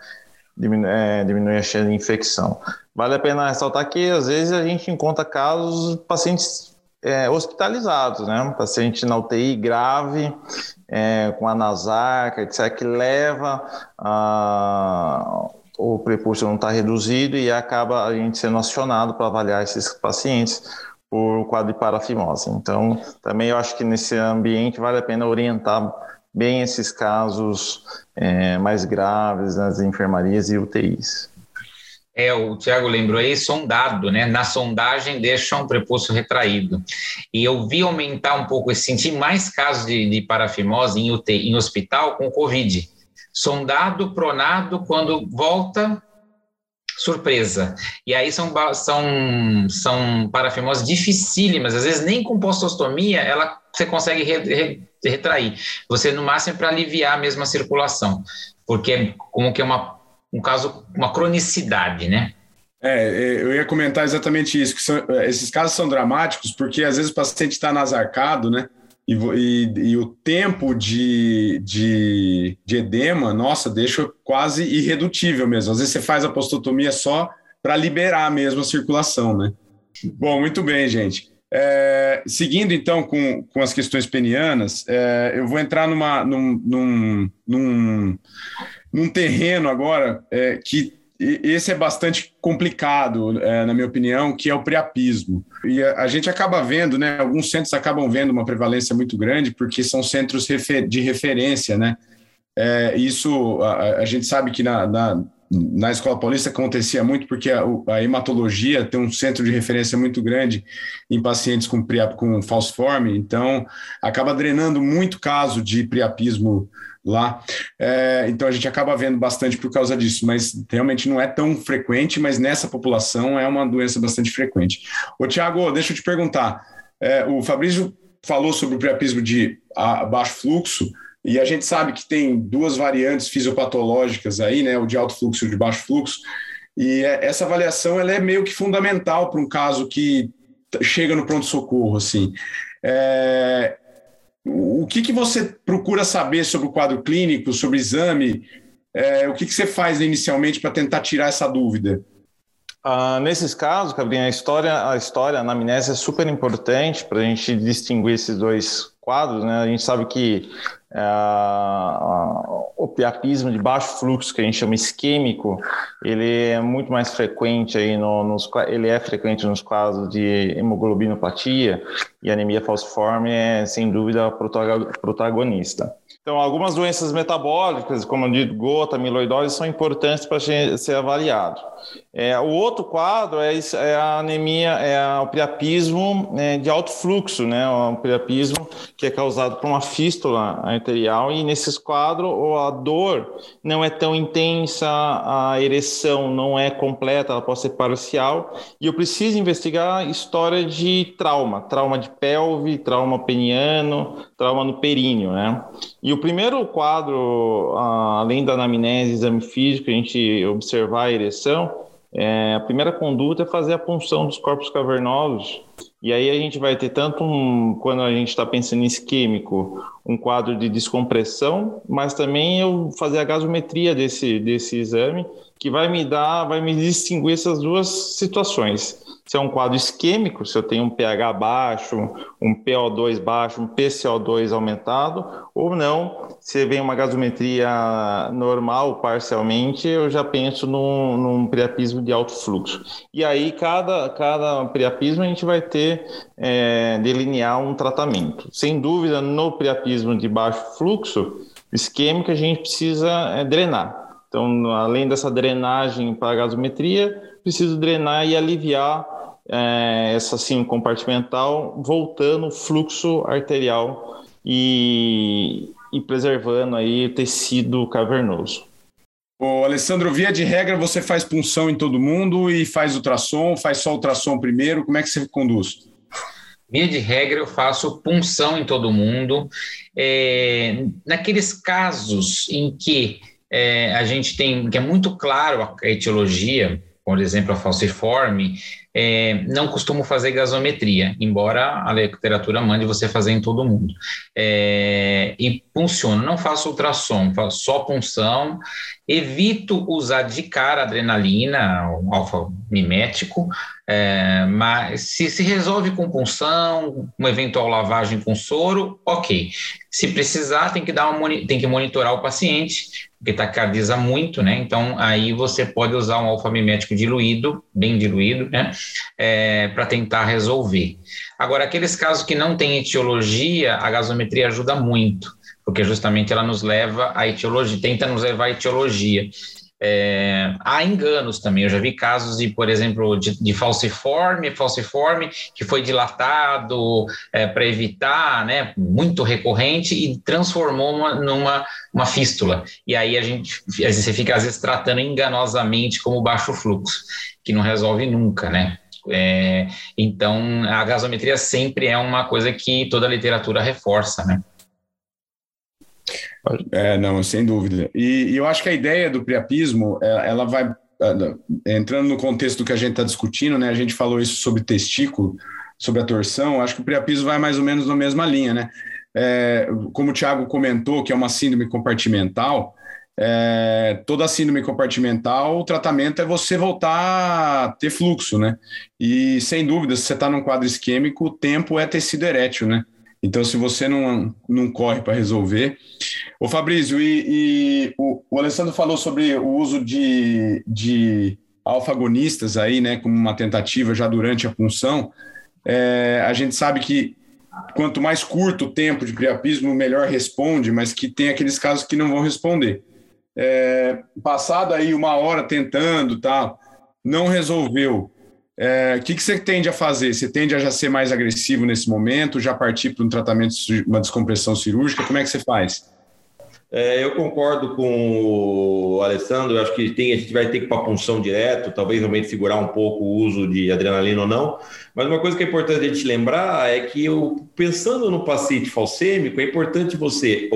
diminui, é, diminui a chance de infecção. Vale a pena ressaltar que às vezes a gente encontra casos pacientes é, hospitalizados, né? Um paciente na UTI grave, é, com anasarca, etc., que leva a prepúcio não está reduzido e acaba a gente sendo acionado para avaliar esses pacientes por quadro de parafimose. Então, também eu acho que nesse ambiente vale a pena orientar bem esses casos é, mais graves nas enfermarias e UTIs. É, o Tiago lembrou aí, sondado, né? Na sondagem deixa um prepúcio retraído. E eu vi aumentar um pouco, senti mais casos de, de parafimose em, UTI, em hospital com Covid sondado, pronado, quando volta, surpresa. E aí são, são, são parafimoses dificílimas, às vezes nem com postostomia ela, você consegue re, re, retrair. Você, no máximo, é para aliviar a circulação, porque é como que é uma, um caso, uma cronicidade, né? É, é eu ia comentar exatamente isso, que são, esses casos são dramáticos porque às vezes o paciente está nasarcado, né? E, e, e, o tempo de, de, de, edema, nossa, deixa quase irredutível mesmo. Às vezes você faz a postotomia só para liberar mesmo a circulação, né? Bom, muito bem, gente. É, seguindo então com, com as questões penianas, é, eu vou entrar numa, num, num, num, num terreno agora é, que esse é bastante complicado, é, na minha opinião, que é o priapismo. E a, a, gente acaba vendo, né? Alguns centros acabam vendo uma prevalência muito grande porque são centros refer, de referência, né? É, isso a, a, gente sabe que na, na, na, Escola Paulista acontecia muito porque a, a, hematologia tem um centro de referência muito grande em pacientes com, com falciforme, então acaba drenando muito caso de priapismo lá. É, então a gente acaba vendo bastante por causa disso, mas realmente não é tão frequente, mas nessa população é uma doença bastante frequente. Ô, Tiago, deixa eu te perguntar. É, o Fabrício falou sobre o priapismo de baixo fluxo, e a gente sabe que tem duas variantes fisiopatológicas aí, né? O de alto fluxo e o de baixo fluxo. E é, essa avaliação ela é meio que fundamental para um caso que chega no pronto-socorro, assim. É, o que, que você procura saber sobre o quadro clínico, sobre o exame? É, o que, que você faz inicialmente para tentar tirar essa dúvida? Ah, nesses casos, Cabrinha, a história, a história, a anamnese é super importante para a gente distinguir esses dois quadros. Né? A gente sabe que é, o priapismo de baixo fluxo, que a gente chama isquêmico, ele é muito mais frequente aí no, nos, ele é frequente nos casos de hemoglobinopatia e anemia falciforme é sem dúvida protagonista. Então, algumas doenças metabólicas, como eu digo, gota, amiloidose, são importantes para ser avaliado. É, o outro quadro é, é, a anemia, é o priapismo é, de alto fluxo, né? O priapismo que é causado por uma fístula arterial e nesses quadros a dor não é tão intensa, a ereção não é completa, ela pode ser parcial e eu preciso investigar história de trauma, trauma de pelve, trauma peniano, trauma no períneo, né? E o primeiro quadro, além da anamnese, exame físico, a gente observar a ereção, é, a primeira conduta é fazer a punção dos corpos cavernosos. E aí a gente vai ter tanto um, quando a gente está pensando em isquêmico, um quadro de descompressão, mas também eu fazer a gasometria desse, desse exame, que vai me dar, vai me distinguir essas duas situações se é um quadro isquêmico, se eu tenho um pH baixo, um PO2 baixo, um PCO2 aumentado, ou não, se vem uma gasometria normal, parcialmente, eu já penso num, num priapismo de alto fluxo. E aí, cada, cada priapismo a gente vai ter, é, delinear um tratamento. Sem dúvida, no priapismo de baixo fluxo isquêmico, a gente precisa é, drenar. Então, além dessa drenagem para a gasometria, preciso drenar e aliviar é, essa assim compartimental, voltando o fluxo arterial e, e preservando aí o tecido cavernoso. O Alessandro, via de regra, você faz punção em todo mundo e faz ultrassom, faz só ultrassom primeiro, como é que você conduz? Via de regra, eu faço punção em todo mundo. É, naqueles casos em que é, a gente tem, que é muito claro a etiologia, por exemplo, a falciforme, é, não costumo fazer gasometria, embora a literatura mande você fazer em todo mundo. É, e funciona, não faço ultrassom, faço só punção, evito usar de cara adrenalina, o alfa mimético, é, mas se se resolve com punção, uma eventual lavagem com soro, ok. Se precisar, tem que dar uma, tem que monitorar o paciente, porque taquicardiza muito, né? Então aí você pode usar um alfa-mimético diluído, bem diluído, né? É, para tentar resolver. Agora, aqueles casos que não têm etiologia, a gasometria ajuda muito, porque justamente ela nos leva à etiologia, tenta nos levar à etiologia. É, há enganos também. Eu já vi casos de, por exemplo, de, de falciforme, que foi dilatado é, para evitar, né, muito recorrente e transformou uma, numa uma fístula. E aí a gente, você fica às vezes tratando enganosamente como baixo fluxo, que não resolve nunca, né? É, então, a gasometria sempre é uma coisa que toda a literatura reforça, né? É, não, sem dúvida. E, e eu acho que a ideia do priapismo, é, ela vai é, entrando no contexto do que a gente está discutindo, né? A gente falou isso sobre testículo, sobre a torção. Acho que o priapismo vai mais ou menos na mesma linha, né? É, como o Thiago comentou, que é uma síndrome compartimental, é, toda síndrome compartimental, o tratamento é você voltar a ter fluxo, né? E sem dúvida, se você está num quadro isquêmico, o tempo é tecido erétil, né? Então, se você não, não corre para resolver. Ô, Fabrício, e, e o, o, Alessandro falou sobre o uso de, de alfagonistas aí, né, como uma tentativa já durante a punção. É, a gente sabe que quanto mais curto o tempo de priapismo, melhor responde, mas que tem aqueles casos que não vão responder. É, passado aí uma hora tentando, tal, não resolveu. É, o que, que você tende a fazer? Você tende a já ser mais agressivo nesse momento, já partir para um tratamento, uma descompressão cirúrgica? Como é que você faz? É, eu concordo com o Alessandro, eu acho que tem, a gente vai ter que ir para punção direto, talvez realmente segurar um pouco o uso de adrenalina ou não. Mas uma coisa que é importante a gente lembrar é que eu, pensando no paciente falcêmico, é importante você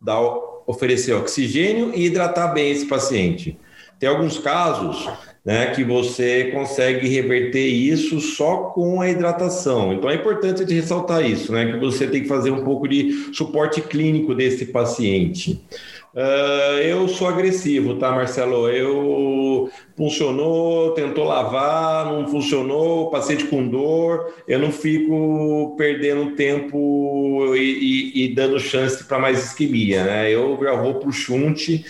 dar, oferecer oxigênio e hidratar bem esse paciente. Tem alguns casos né, que você consegue reverter isso só com a hidratação. Então é importante de ressaltar isso, né, que você tem que fazer um pouco de suporte clínico desse paciente. Uh, eu sou agressivo, tá, Marcelo? Eu funcionou, tentou lavar, não funcionou, paciente com dor, eu não fico perdendo tempo e, e, e dando chance para mais isquemia, né? Eu já vou para o chunte,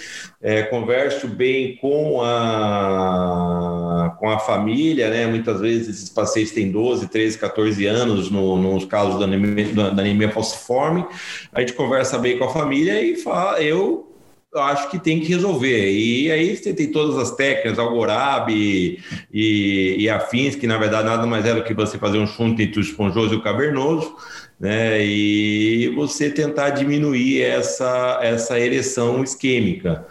é, converso bem com a, com a família, né? Muitas vezes esses pacientes têm 12, 13, 14 anos no, nos casos da anemia, da anemia falciforme, a gente conversa bem com a família e fala, eu acho que tem que resolver. E aí você tem todas as técnicas, Algorab e, e, e, afins, que na verdade nada mais é do que você fazer um chunto entre o esponjoso e o cavernoso, né? E você tentar diminuir essa, essa ereção isquêmica.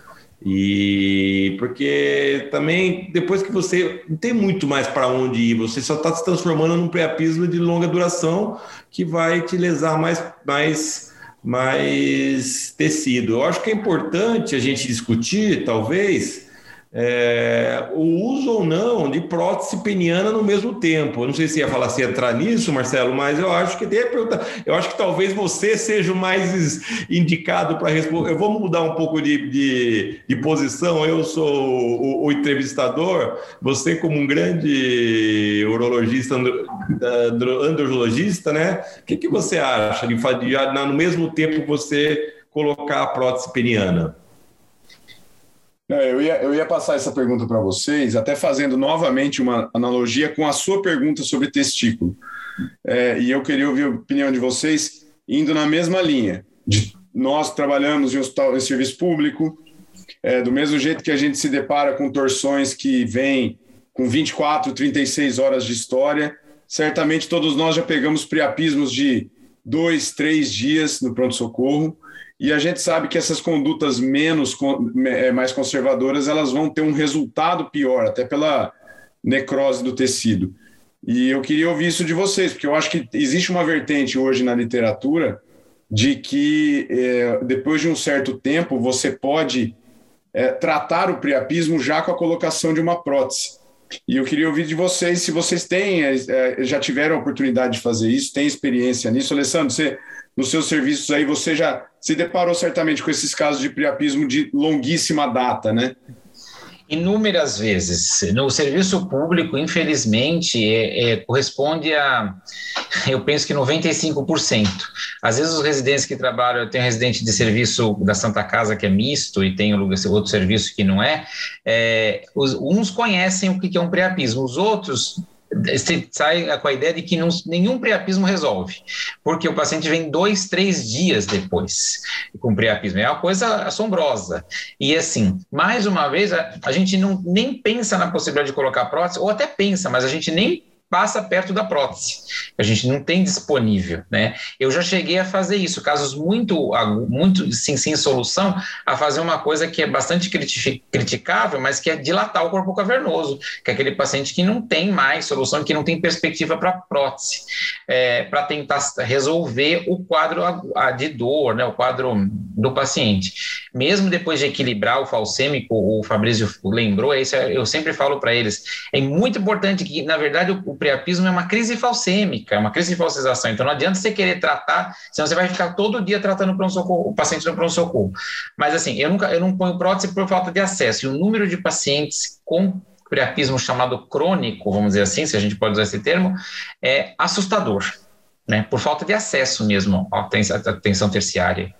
E porque também depois que você não tem muito mais para onde ir, você só está se transformando num priapismo de longa duração que vai te lesar mais, mais mais tecido. Eu acho que é importante a gente discutir, talvez, é, o uso ou não de prótese peniana no mesmo tempo. Eu não sei se ia falar se entrar nisso, Marcelo, mas eu acho que. Eu acho que talvez você seja o mais indicado para responder. Eu vou mudar um pouco de, de, de posição. Eu sou o, o, entrevistador, você como um grande urologista, andrologista, né? O que, que você acha de, de no mesmo tempo você colocar a prótese peniana? Eu ia, eu ia passar essa pergunta para vocês, até fazendo novamente uma analogia com a sua pergunta sobre testículo. É, e eu queria ouvir a opinião de vocês, indo na mesma linha. De, nós trabalhamos em hospital, em serviço público, é, do mesmo jeito que a gente se depara com torções que vêm com 24, 36 horas de história, certamente todos nós já pegamos priapismos de dois, três dias no pronto-socorro, e a gente sabe que essas condutas menos é, mais conservadoras elas vão ter um resultado pior, até pela necrose do tecido. E eu queria ouvir isso de vocês, porque eu acho que existe uma vertente hoje na literatura de que é, depois de um certo tempo você pode é, tratar o priapismo já com a colocação de uma prótese. E eu queria ouvir de vocês se vocês têm, é, é já tiveram a oportunidade de fazer isso, têm experiência nisso. Alessandro, você nos seus serviços aí você já se deparou certamente com esses casos de priapismo de longuíssima data, né? Inúmeras vezes. No serviço público, infelizmente, é, é, corresponde a, eu penso que 95%. Às vezes os residentes que trabalham, eu tenho residente de serviço da Santa Casa que é misto e tem outro serviço que não é, é os, uns conhecem o que é um priapismo, os outros você sai com a ideia de que não, nenhum priapismo resolve, porque o paciente vem dois, três dias depois com priapismo. É uma coisa assombrosa. E assim, mais uma vez, a, a gente não nem pensa na possibilidade de colocar prótese, ou até pensa, mas a gente nem passa perto da prótese. A gente não tem disponível, né? Eu já cheguei a fazer isso, casos muito, muito sim, sem solução, a fazer uma coisa que é bastante criticável, mas que é dilatar o corpo cavernoso, que é aquele paciente que não tem mais solução, que não tem perspectiva para prótese, é, para tentar resolver o quadro de dor, né? O quadro do paciente. Mesmo depois de equilibrar o falsêmico, o Fabrício lembrou, é isso eu sempre falo para eles, é muito importante que, na verdade, o priapismo é uma crise falsêmica, é uma crise de falsização. Então não adianta você querer tratar, senão você vai ficar todo dia tratando o, paciente no pronto-socorro. Mas assim, eu, nunca, eu não ponho prótese por falta de acesso. E o número de pacientes com priapismo chamado crônico, vamos dizer assim, se a gente pode usar esse termo, é assustador, né? Por falta de acesso mesmo à atenção terciária.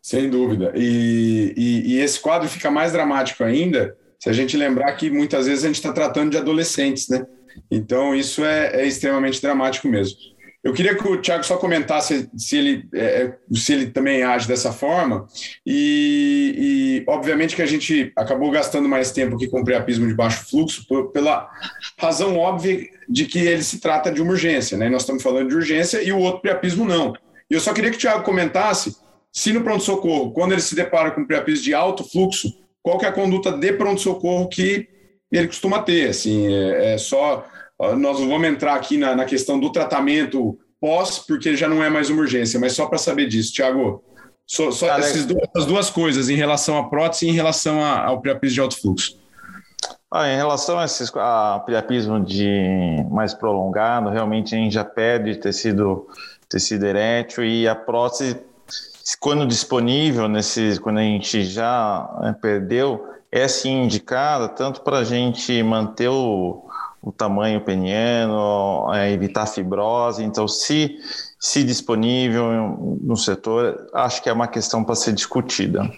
Sem dúvida. E, e, e, esse quadro fica mais dramático ainda se a gente lembrar que muitas vezes a gente está tratando de adolescentes, né? Então, isso é, é, extremamente dramático mesmo. Eu queria que o Tiago só comentasse se ele, é, é, se ele também age dessa forma, e, e, obviamente que a gente acabou gastando mais tempo aqui com o priapismo de baixo fluxo, por, pela razão óbvia de que ele se trata de uma urgência, né? Nós estamos falando de urgência e o outro priapismo não. E eu só queria que o Tiago comentasse se no pronto-socorro, quando ele se depara com um priapismo de alto fluxo, qual que é a conduta de pronto-socorro que ele costuma ter. Assim, é, é só nós vamos entrar aqui na, na, questão do tratamento pós, porque já não é mais uma urgência, mas só para saber disso, Tiago. Só, só essas duas, essas duas coisas, em relação à prótese e em relação ao priapismo de alto fluxo. Ah, em relação a, esses, a priapismo de mais prolongado, realmente a gente já perde tecido, tecido erétil e a prótese quando disponível, nesse, quando a gente já né, perdeu, é sim indicada tanto para a gente manter o, o tamanho peniano, é, evitar fibrose. Então, se, se disponível no setor, acho que é uma questão para ser discutida.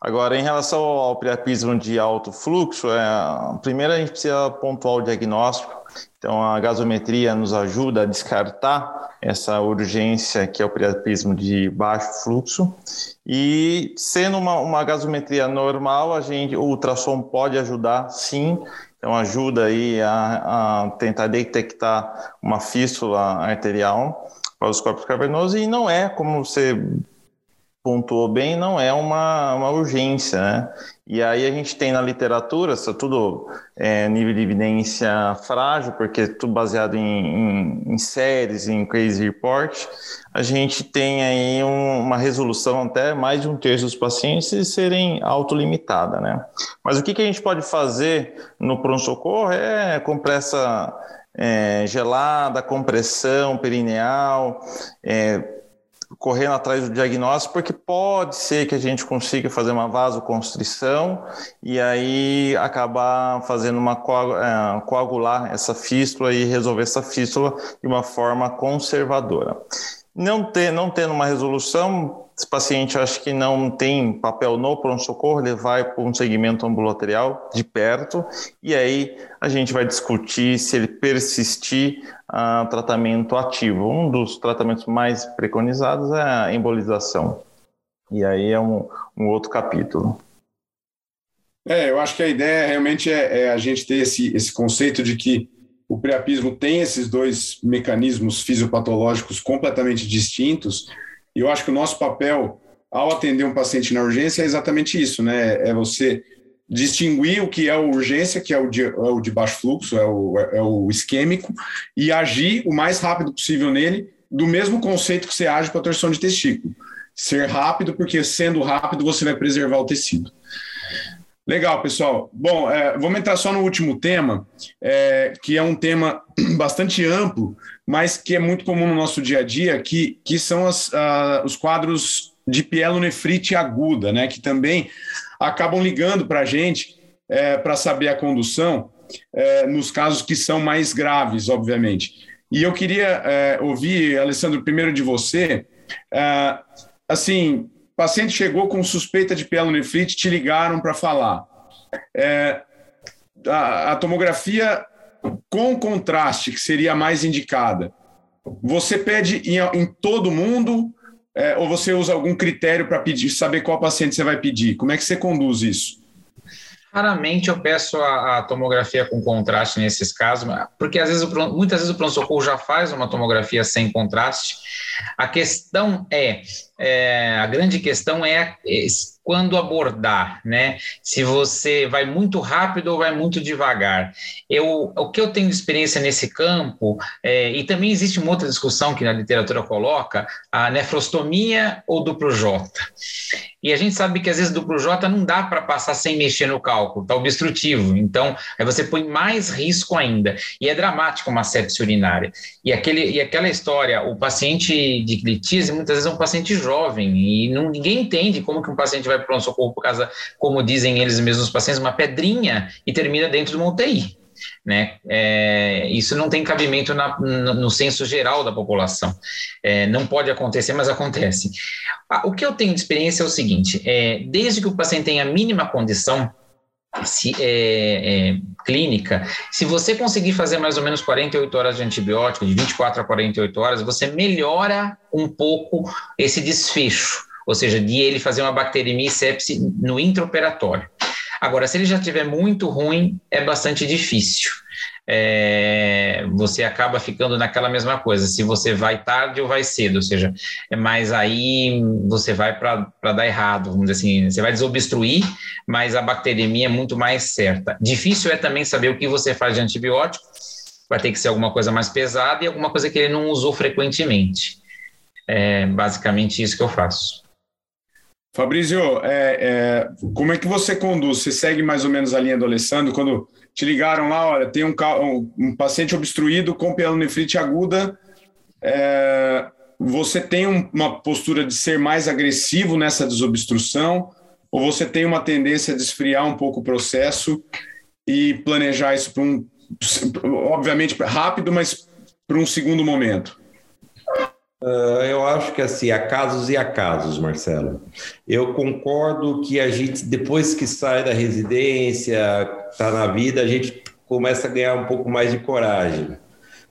Agora, em relação ao priapismo de alto fluxo, é, primeiro a gente precisa pontuar o diagnóstico. Então, a gasometria nos ajuda a descartar essa urgência que é o priapismo de baixo fluxo. E sendo uma, uma gasometria normal, a gente, o ultrassom pode ajudar, sim. Então, ajuda aí a, a tentar detectar uma fístula arterial para os corpos cavernosos e não é, como você pontuou bem, não é uma, uma urgência, né? E aí a gente tem na literatura, isso é tudo é, nível de evidência frágil, porque é tudo baseado em, em, em séries, em case report, a gente tem aí um, uma resolução até mais de um terço dos pacientes serem autolimitada, né? Mas o que, que a gente pode fazer no pronto-socorro é compressa é, gelada, compressão perineal, é, correndo atrás do diagnóstico, porque pode ser que a gente consiga fazer uma vasoconstrição e aí acabar fazendo uma é, coagular essa fístula e resolver essa fístula de uma forma conservadora. Não, ter, não tendo uma resolução, esse paciente acho que não tem papel no pronto-socorro, ele vai para um segmento ambulatorial de perto, e aí a gente vai discutir se ele persistir a tratamento ativo. Um dos tratamentos mais preconizados é a embolização. E aí é um, um outro capítulo. É, eu acho que a ideia realmente é, é, a gente ter esse, esse conceito de que o priapismo tem esses dois mecanismos fisiopatológicos completamente distintos, e eu acho que o nosso papel ao atender um paciente na urgência é exatamente isso, né? É você distinguir o que é urgência, que é o de, é o de baixo fluxo, é o, é o isquêmico, e agir o mais rápido possível nele, do mesmo conceito que você age para torção de testículo. Ser rápido, porque sendo rápido você vai preservar o tecido. Legal, pessoal. Bom, é, vamos entrar só no último tema, é, que é um tema bastante amplo, mas que é muito comum no nosso dia a dia, que, que são as, uh, os quadros de pielonefrite aguda, né, que também acabam ligando para a gente é, para saber a condução é, nos casos que são mais graves, obviamente. E eu queria é, ouvir, Alessandro, primeiro de você, é, assim, paciente chegou com suspeita de pielonefrite, te ligaram para falar. É, a, a, tomografia com contraste, que seria a mais indicada, você pede em, em todo mundo é, ou você usa algum critério para pedir, saber qual paciente você vai pedir? Como é que você conduz isso? Raramente eu peço a, a, tomografia com contraste nesses casos, porque às vezes, muitas vezes o pronto-socorro já faz uma tomografia sem contraste. A questão é, é a grande questão é, é quando abordar, né? Se você vai muito rápido ou vai muito devagar. Eu, o que eu tenho de experiência nesse campo, é, e também existe uma outra discussão que na literatura coloca, a nefrostomia ou duplo J. E a gente sabe que às vezes duplo J não dá para passar sem mexer no cálculo, está obstrutivo. Então, aí você põe mais risco ainda. E é dramático uma sepse urinária. E, aquele, e aquela história, o paciente de clitise muitas vezes é um paciente jovem e não, ninguém entende como que um paciente vai para o pronto-socorro por causa, como dizem eles mesmos, os pacientes, uma pedrinha e termina dentro de uma UTI. Né? É, isso não tem cabimento na, no, no senso geral da população. É, não pode acontecer, mas acontece. O que eu tenho de experiência é o seguinte: é, desde que o paciente tenha a mínima condição, se, é, é, clínica, se você conseguir fazer mais ou menos 48 horas de antibiótico, de 24 a 48 horas, você melhora um pouco esse desfecho ou seja, de ele fazer uma bacteremia e sepse no intraoperatório. Agora, se ele já estiver muito ruim, é bastante difícil. É, você acaba ficando naquela mesma coisa, se você vai tarde ou vai cedo, ou seja, é mas aí você vai para dar errado, vamos dizer assim, você vai desobstruir, mas a bacteremia é muito mais certa. Difícil é também saber o que você faz de antibiótico, vai ter que ser alguma coisa mais pesada e alguma coisa que ele não usou frequentemente. É basicamente isso que eu faço. Fabrício, é, é, como é que você conduz? Você segue mais ou menos a linha do Alessandro? Quando te ligaram lá, olha, tem um, um, paciente obstruído com pielonefrite aguda, é, você tem um, uma postura de ser mais agressivo nessa desobstrução ou você tem uma tendência de esfriar um pouco o processo e planejar isso para um, obviamente rápido, mas para um segundo momento? Uh, eu acho que assim, há casos e há casos, Marcelo. Eu concordo que a gente, depois que sai da residência, está na vida, a gente começa a ganhar um pouco mais de coragem.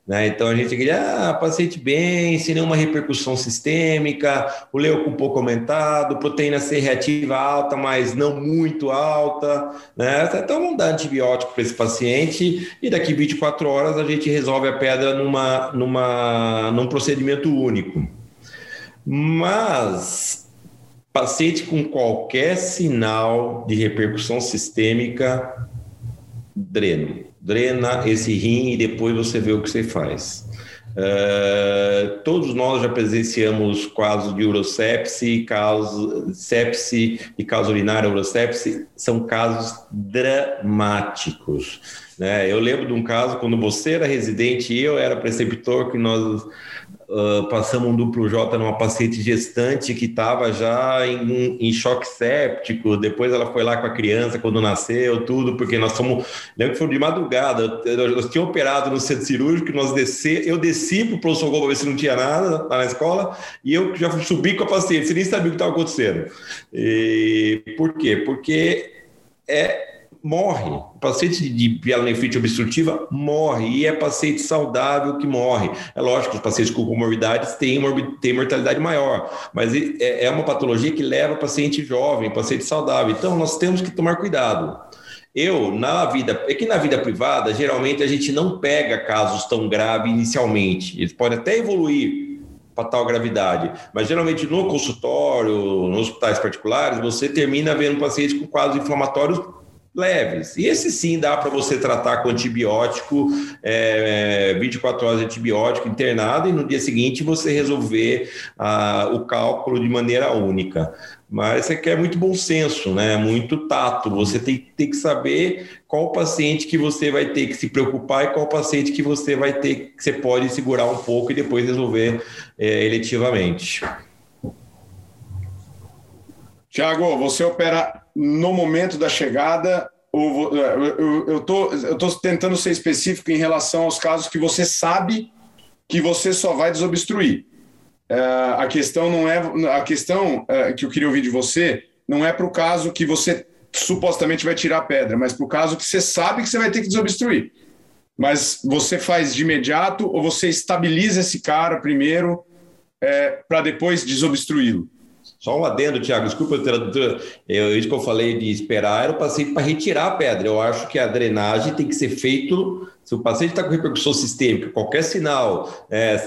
Né? Então a gente queria, ah, paciente bem, sem nenhuma repercussão sistêmica, o leuco um pouco aumentado, proteína C reativa alta, mas não muito alta. Né? Então vamos dar antibiótico para esse paciente e daqui 24 horas a gente resolve a pedra numa, numa, num procedimento único. Mas paciente com qualquer sinal de repercussão sistêmica, dreno drena esse rim e depois você vê o que você faz. Uh, todos nós já presenciamos casos de urosepse, casos sepse e caso urinária urosepse, são casos dramáticos. Né? Eu lembro de um caso quando você era residente e eu era preceptor, que nós Uh, passamos um duplo J numa paciente gestante que estava já em, em, choque séptico. Depois ela foi lá com a criança quando nasceu, tudo, porque nós fomos. Lembro que foi de madrugada. Nós tínhamos operado no centro cirúrgico, nós descer, eu desci para o pronto-socorro para ver se não tinha nada lá na escola, e eu já subi com a paciente, você nem sabia o que estava acontecendo. E, por quê? Porque é morre. O paciente de pielonefrite obstrutiva morre e é paciente saudável que morre. É lógico que os pacientes com comorbidades têm, têm mortalidade maior, mas é, é uma patologia que leva paciente jovem, paciente saudável. Então, nós temos que tomar cuidado. Eu, na vida, é que na vida privada, geralmente a gente não pega casos tão graves inicialmente. Eles podem até evoluir para tal gravidade, mas geralmente no consultório, nos hospitais particulares, você termina vendo pacientes com quadros inflamatórios leves. E esse sim dá para você tratar com antibiótico, é, 24 horas de antibiótico internado e no dia seguinte você resolver o cálculo de maneira única. Mas você quer muito bom senso, né? Muito tato. Você tem, tem que saber qual paciente que você vai ter que se preocupar e qual paciente que você vai ter que você pode segurar um pouco e depois resolver é, eletivamente. Tiago, você opera no momento da chegada, eu estou eu tô tentando ser específico em relação aos casos que você sabe que você só vai desobstruir. É, a questão não é a questão é, que eu queria ouvir de você não é para o caso que você supostamente vai tirar a pedra, mas para o caso que você sabe que você vai ter que desobstruir. mas você faz de imediato ou você estabiliza esse cara primeiro é, para depois desobstruí-lo? Só um adendo, Tiago, desculpa, eu, isso que eu falei de esperar era o paciente para retirar a pedra. Eu acho que a drenagem tem que ser feito se o paciente está com repercussão sistêmica, qualquer sinal, é,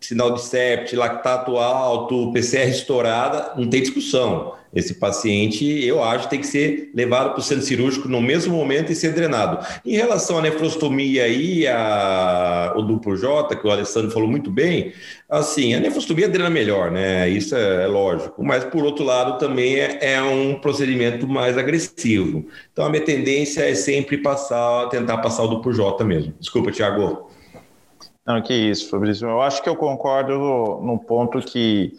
sinal de septe, lactato alto, PCR estourada, não tem discussão. Esse paciente, eu acho, tem que ser levado para o centro cirúrgico no mesmo momento e ser drenado. Em relação à nefrostomia e a, o duplo J, que o Alessandro falou muito bem, assim, a nefrostomia drena melhor, né? Isso é, é lógico. Mas, por outro lado, também é, é, um procedimento mais agressivo. Então, a minha tendência é sempre passar, tentar passar o duplo J mesmo. Desculpa, Tiago. Não, que isso, Fabrício. Eu acho que eu concordo no ponto que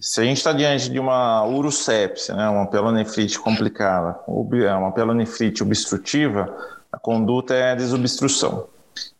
se a gente está diante de uma urosepsia, né, uma pelonefrite complicada, é uma pelonefrite obstrutiva, a conduta é a desobstrução.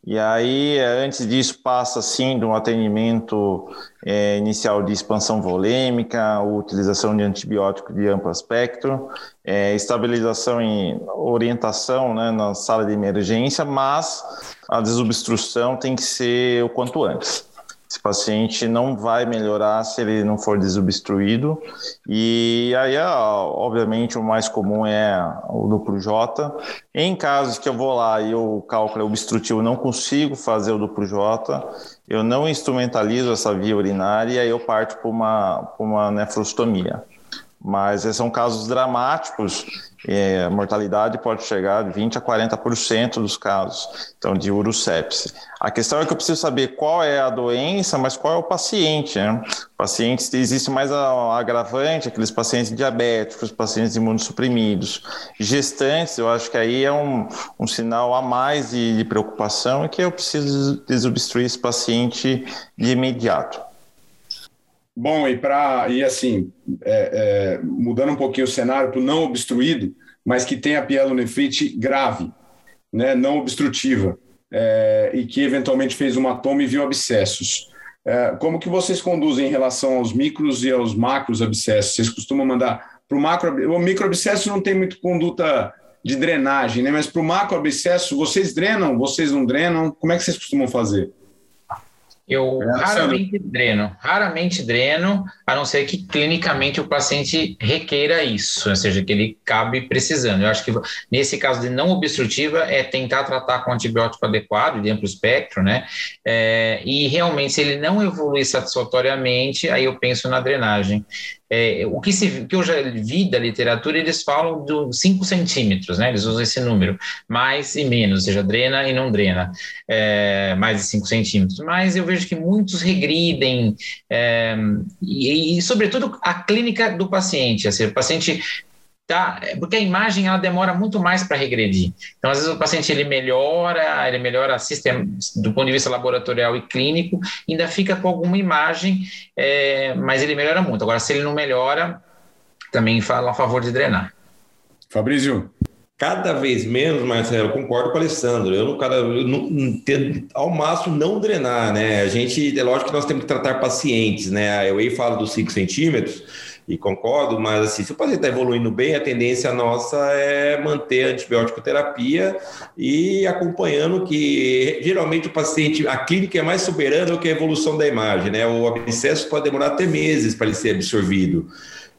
E aí, antes disso, passa sim de um atendimento é, inicial de expansão volêmica, utilização de antibiótico de amplo espectro, é, estabilização e orientação né, na sala de emergência, mas a desobstrução tem que ser o quanto antes. Esse paciente não vai melhorar se ele não for desobstruído. E aí, obviamente, o mais comum é o duplo J. Em casos que eu vou lá e o cálculo é obstrutivo, não consigo fazer o duplo J, eu não instrumentalizo essa via urinária e aí eu parto para uma, uma nefrostomia. Mas são casos dramáticos é, a mortalidade pode chegar de 20% a 40% dos casos então, de urosepse. A questão é que eu preciso saber qual é a doença, mas qual é o paciente. Né? Pacientes, existe mais agravante, aqueles pacientes diabéticos, pacientes imunossuprimidos. Gestantes, eu acho que aí é um, um sinal a mais de, de preocupação e que eu preciso desobstruir esse paciente de imediato. Bom, e para e assim, é, é, mudando um pouquinho o cenário para o não obstruído, mas que tem a pielonefrite grave, né, não obstrutiva, é, e que eventualmente fez uma toma e viu abscessos. É, como que vocês conduzem em relação aos micros e aos macros abscessos? Vocês costumam mandar para o macro... O micro abscesso não tem muito conduta de drenagem, né? mas para o macro abscesso, vocês drenam, vocês não drenam? Como é que vocês costumam fazer? Eu é, raramente dreno, raramente dreno, a não ser que clinicamente o paciente requeira isso, ou seja, que ele cabe precisando. Eu acho que nesse caso de não obstrutiva é tentar tratar com antibiótico adequado, de amplo espectro, né? É, e realmente, se ele não evoluir satisfatoriamente, aí eu penso na drenagem. É, o que, se, que eu já vi da literatura, eles falam de 5 centímetros, né? Eles usam esse número, mais e menos, ou seja, drena e não drena, é, mais de 5 centímetros. Mas eu vejo que muitos regridem, é, e, e, sobretudo, a clínica do paciente, assim, o paciente tá? Porque a imagem ela demora muito mais para regredir. Então, às vezes o paciente ele melhora, ele melhora sistema, do ponto de vista laboratorial e clínico, ainda fica com alguma imagem, é, mas ele melhora muito. Agora, se ele não melhora, também fala a favor de drenar. Fabrício. Cada vez menos, Marcelo, concordo com o Alessandro. Eu, cada, eu não, ao máximo não drenar, né? A gente, é lógico que nós temos que tratar pacientes, né? Eu aí falo dos 5 centímetros, e concordo, mas assim, se o paciente está evoluindo bem, a tendência nossa é manter a antibiótico terapia e acompanhando que geralmente o paciente, a clínica é mais soberana do que a evolução da imagem, né? O abscesso pode demorar até meses para ele ser absorvido.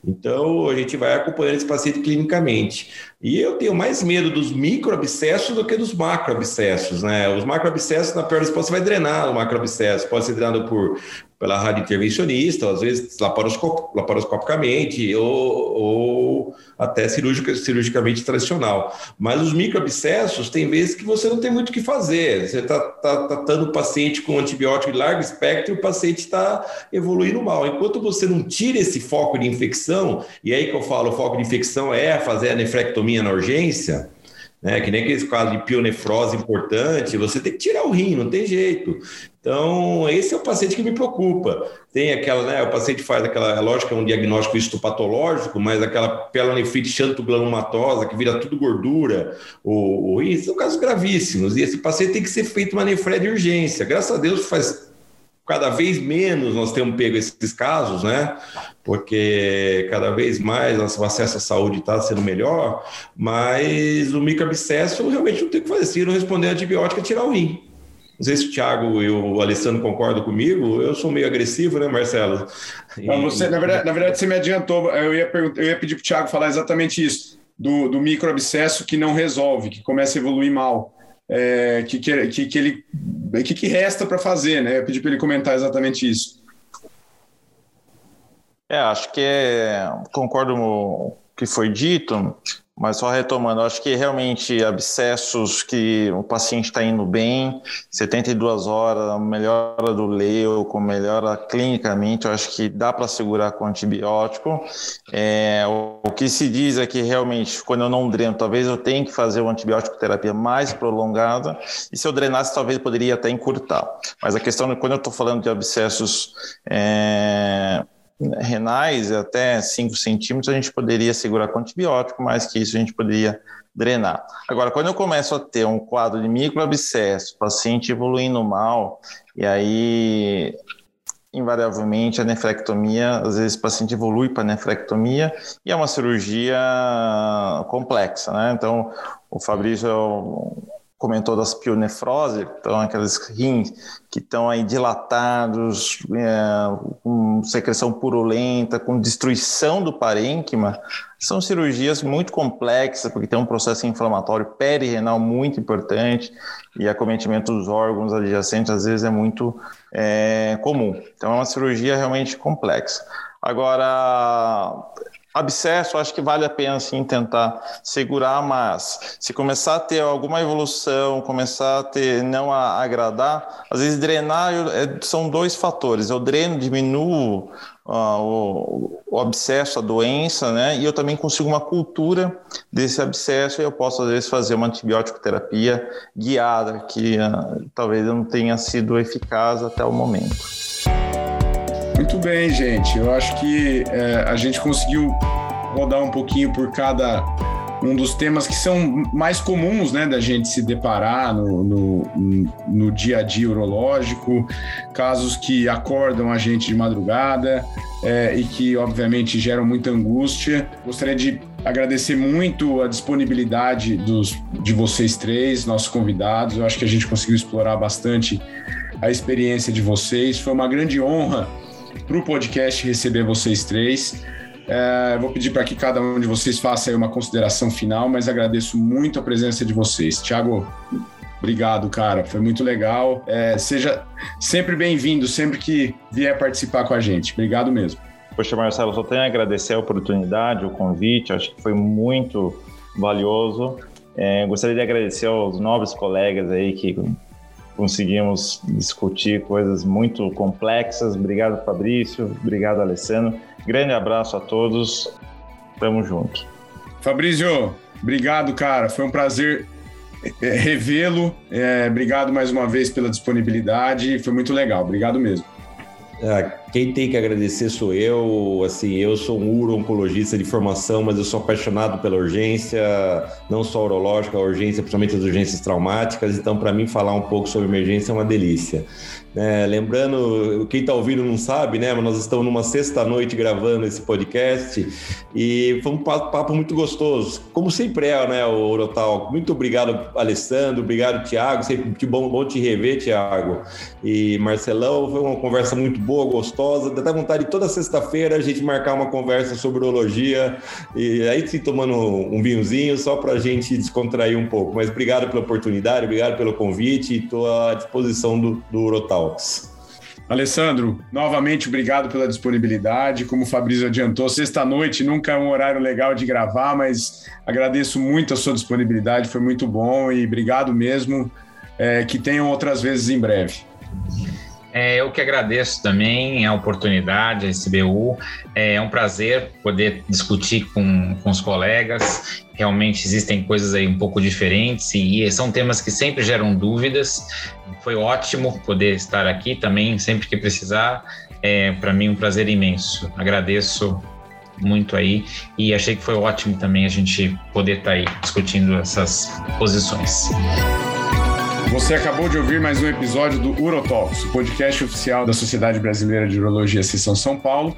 Então, a gente vai acompanhando esse paciente clinicamente. E eu tenho mais medo dos microabscessos do que dos macroabscessos, né? Os macroabscessos, na pior você vai drenar o macroabscesso. Pode ser drenado por pela rádio intervencionista, às vezes laparoscop, laparoscopicamente ou, ou até cirúrgica, cirurgicamente tradicional. Mas os microabscessos, tem vezes que você não tem muito o que fazer. Você está tá, tratando o paciente com antibiótico de largo espectro e o paciente está evoluindo mal. Enquanto você não tira esse foco de infecção, e aí que eu falo, o foco de infecção é fazer a nefrectomia na urgência, né? Que nem aqueles casos de pionefrose importante, você tem que tirar o rim, não tem jeito. Então, esse é o paciente que me preocupa. Tem aquela, né? O paciente faz aquela, é lógico é um diagnóstico histopatológico, mas aquela pelonefrite xantoglanumatosa que vira tudo gordura, ou, ou isso, são casos gravíssimos. E esse paciente tem que ser feito uma nefré de urgência. Graças a Deus faz cada vez menos nós temos pego esses casos, né? Porque cada vez mais o acesso à saúde está sendo melhor, mas o microabscesso realmente não tem o que fazer. Se não responder antibiótico, é tirar o rim. Não sei se o Thiago e o Alessandro concordam comigo, eu sou meio agressivo, né, Marcelo? Não, você, na, verdade, na verdade, você me adiantou. Eu ia, eu ia pedir para o Thiago falar exatamente isso, do, do microabscesso que não resolve, que começa a evoluir mal é, que, que, que, ele que, que resta para fazer, né? Eu pedi para ele comentar exatamente isso. É, acho que é, concordo com o que foi dito. Mas só retomando, acho que realmente abscessos que o paciente está indo bem, 72 horas, melhora do leuco, melhora clinicamente, eu acho que dá para segurar com antibiótico. É, o, que se diz é que realmente, quando eu não dreno, talvez eu tenha que fazer uma antibiótico terapia mais prolongada, e se eu drenasse, talvez poderia até encurtar. Mas a questão, quando eu estou falando de abscessos. É, renais, até 5 centímetros, a gente poderia segurar com antibiótico, mais que isso a gente poderia drenar. Agora, quando eu começo a ter um quadro de microabscesso, paciente evoluindo mal, e aí invariavelmente a nefrectomia, às vezes o paciente evolui para nefrectomia e é uma cirurgia complexa, né? Então, o Fabrício comentou das pionefrose, então aqueles rins que estão aí dilatados, é, com secreção purulenta, com destruição do parênquima, são cirurgias muito complexas, porque tem um processo inflamatório perirenal muito importante e acometimento dos órgãos adjacentes às vezes é muito é, comum. Então é uma cirurgia realmente complexa. Agora, abscesso, acho que vale a pena sim tentar segurar, mas se começar a ter alguma evolução, começar a ter não a agradar, às vezes drenar é, são dois fatores. Eu dreno, diminuo uh, o, o, abscesso, a doença, né? E eu também consigo uma cultura desse abscesso e eu posso às vezes fazer uma antibiótico terapia guiada que uh, talvez não tenha sido eficaz até o momento. Muito bem, gente. Eu acho que é, a gente conseguiu rodar um pouquinho por cada um dos temas que são mais comuns né, da gente se deparar no, no, no, dia a dia urológico, casos que acordam a gente de madrugada é, e que, obviamente, geram muita angústia. Gostaria de agradecer muito a disponibilidade dos, de vocês três, nossos convidados. Eu acho que a gente conseguiu explorar bastante a experiência de vocês. Foi uma grande honra para o podcast receber vocês três. É, vou pedir para que cada um de vocês faça uma consideração final, mas agradeço muito a presença de vocês. Tiago, obrigado, cara. Foi muito legal. É, seja sempre bem-vindo, sempre que vier participar com a gente. Obrigado mesmo. Poxa, Marcelo, só tenho a agradecer a oportunidade, o convite. Acho que foi muito valioso. É, gostaria de agradecer aos nobres colegas aí que conseguimos discutir coisas muito complexas. Obrigado, Fabrício. Obrigado, Alessandro. Grande abraço a todos. Tamo junto. Fabrício, obrigado, cara. Foi um prazer é, revê-lo. É, obrigado mais uma vez pela disponibilidade. Foi muito legal. Obrigado mesmo. É, quem tem que agradecer sou eu. Assim, eu sou um uro-oncologista de formação, mas eu sou apaixonado pela urgência, não só urológica, a urgência, principalmente as urgências traumáticas. Então, para mim, falar um pouco sobre emergência é uma delícia. É, lembrando, quem está ouvindo não sabe, né? Mas nós estamos numa sexta-noite gravando esse podcast e foi um papo muito gostoso, como sempre é, né, o Orotal. Muito obrigado, Alessandro, obrigado, Tiago. Sempre bom, bom te rever, Tiago. E Marcelão, foi uma conversa muito boa, gostosa. Dá vontade toda sexta-feira a gente marcar uma conversa sobre urologia e aí sim tomando um vinhozinho só para a gente descontrair um pouco. Mas obrigado pela oportunidade, obrigado pelo convite e estou à disposição do, do Urotal. Talks. Alessandro, novamente obrigado pela disponibilidade. Como o Fabrício adiantou, sexta-noite nunca é um horário legal de gravar, mas agradeço muito a sua disponibilidade, foi muito bom e obrigado mesmo. É, que tenham outras vezes em breve. É, eu que agradeço também a oportunidade, a SBU. É um prazer poder discutir com, com os colegas. Realmente existem coisas aí um pouco diferentes e são temas que sempre geram dúvidas. Foi ótimo poder estar aqui também, sempre que precisar. É para mim um prazer imenso. Agradeço muito aí e achei que foi ótimo também a gente poder estar aí discutindo essas posições. Você acabou de ouvir mais um episódio do o podcast oficial da Sociedade Brasileira de Urologia Seção São Paulo.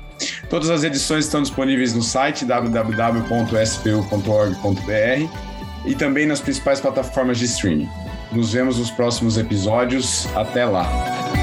Todas as edições estão disponíveis no site www.spu.org.br e também nas principais plataformas de streaming. Nos vemos nos próximos episódios. Até lá!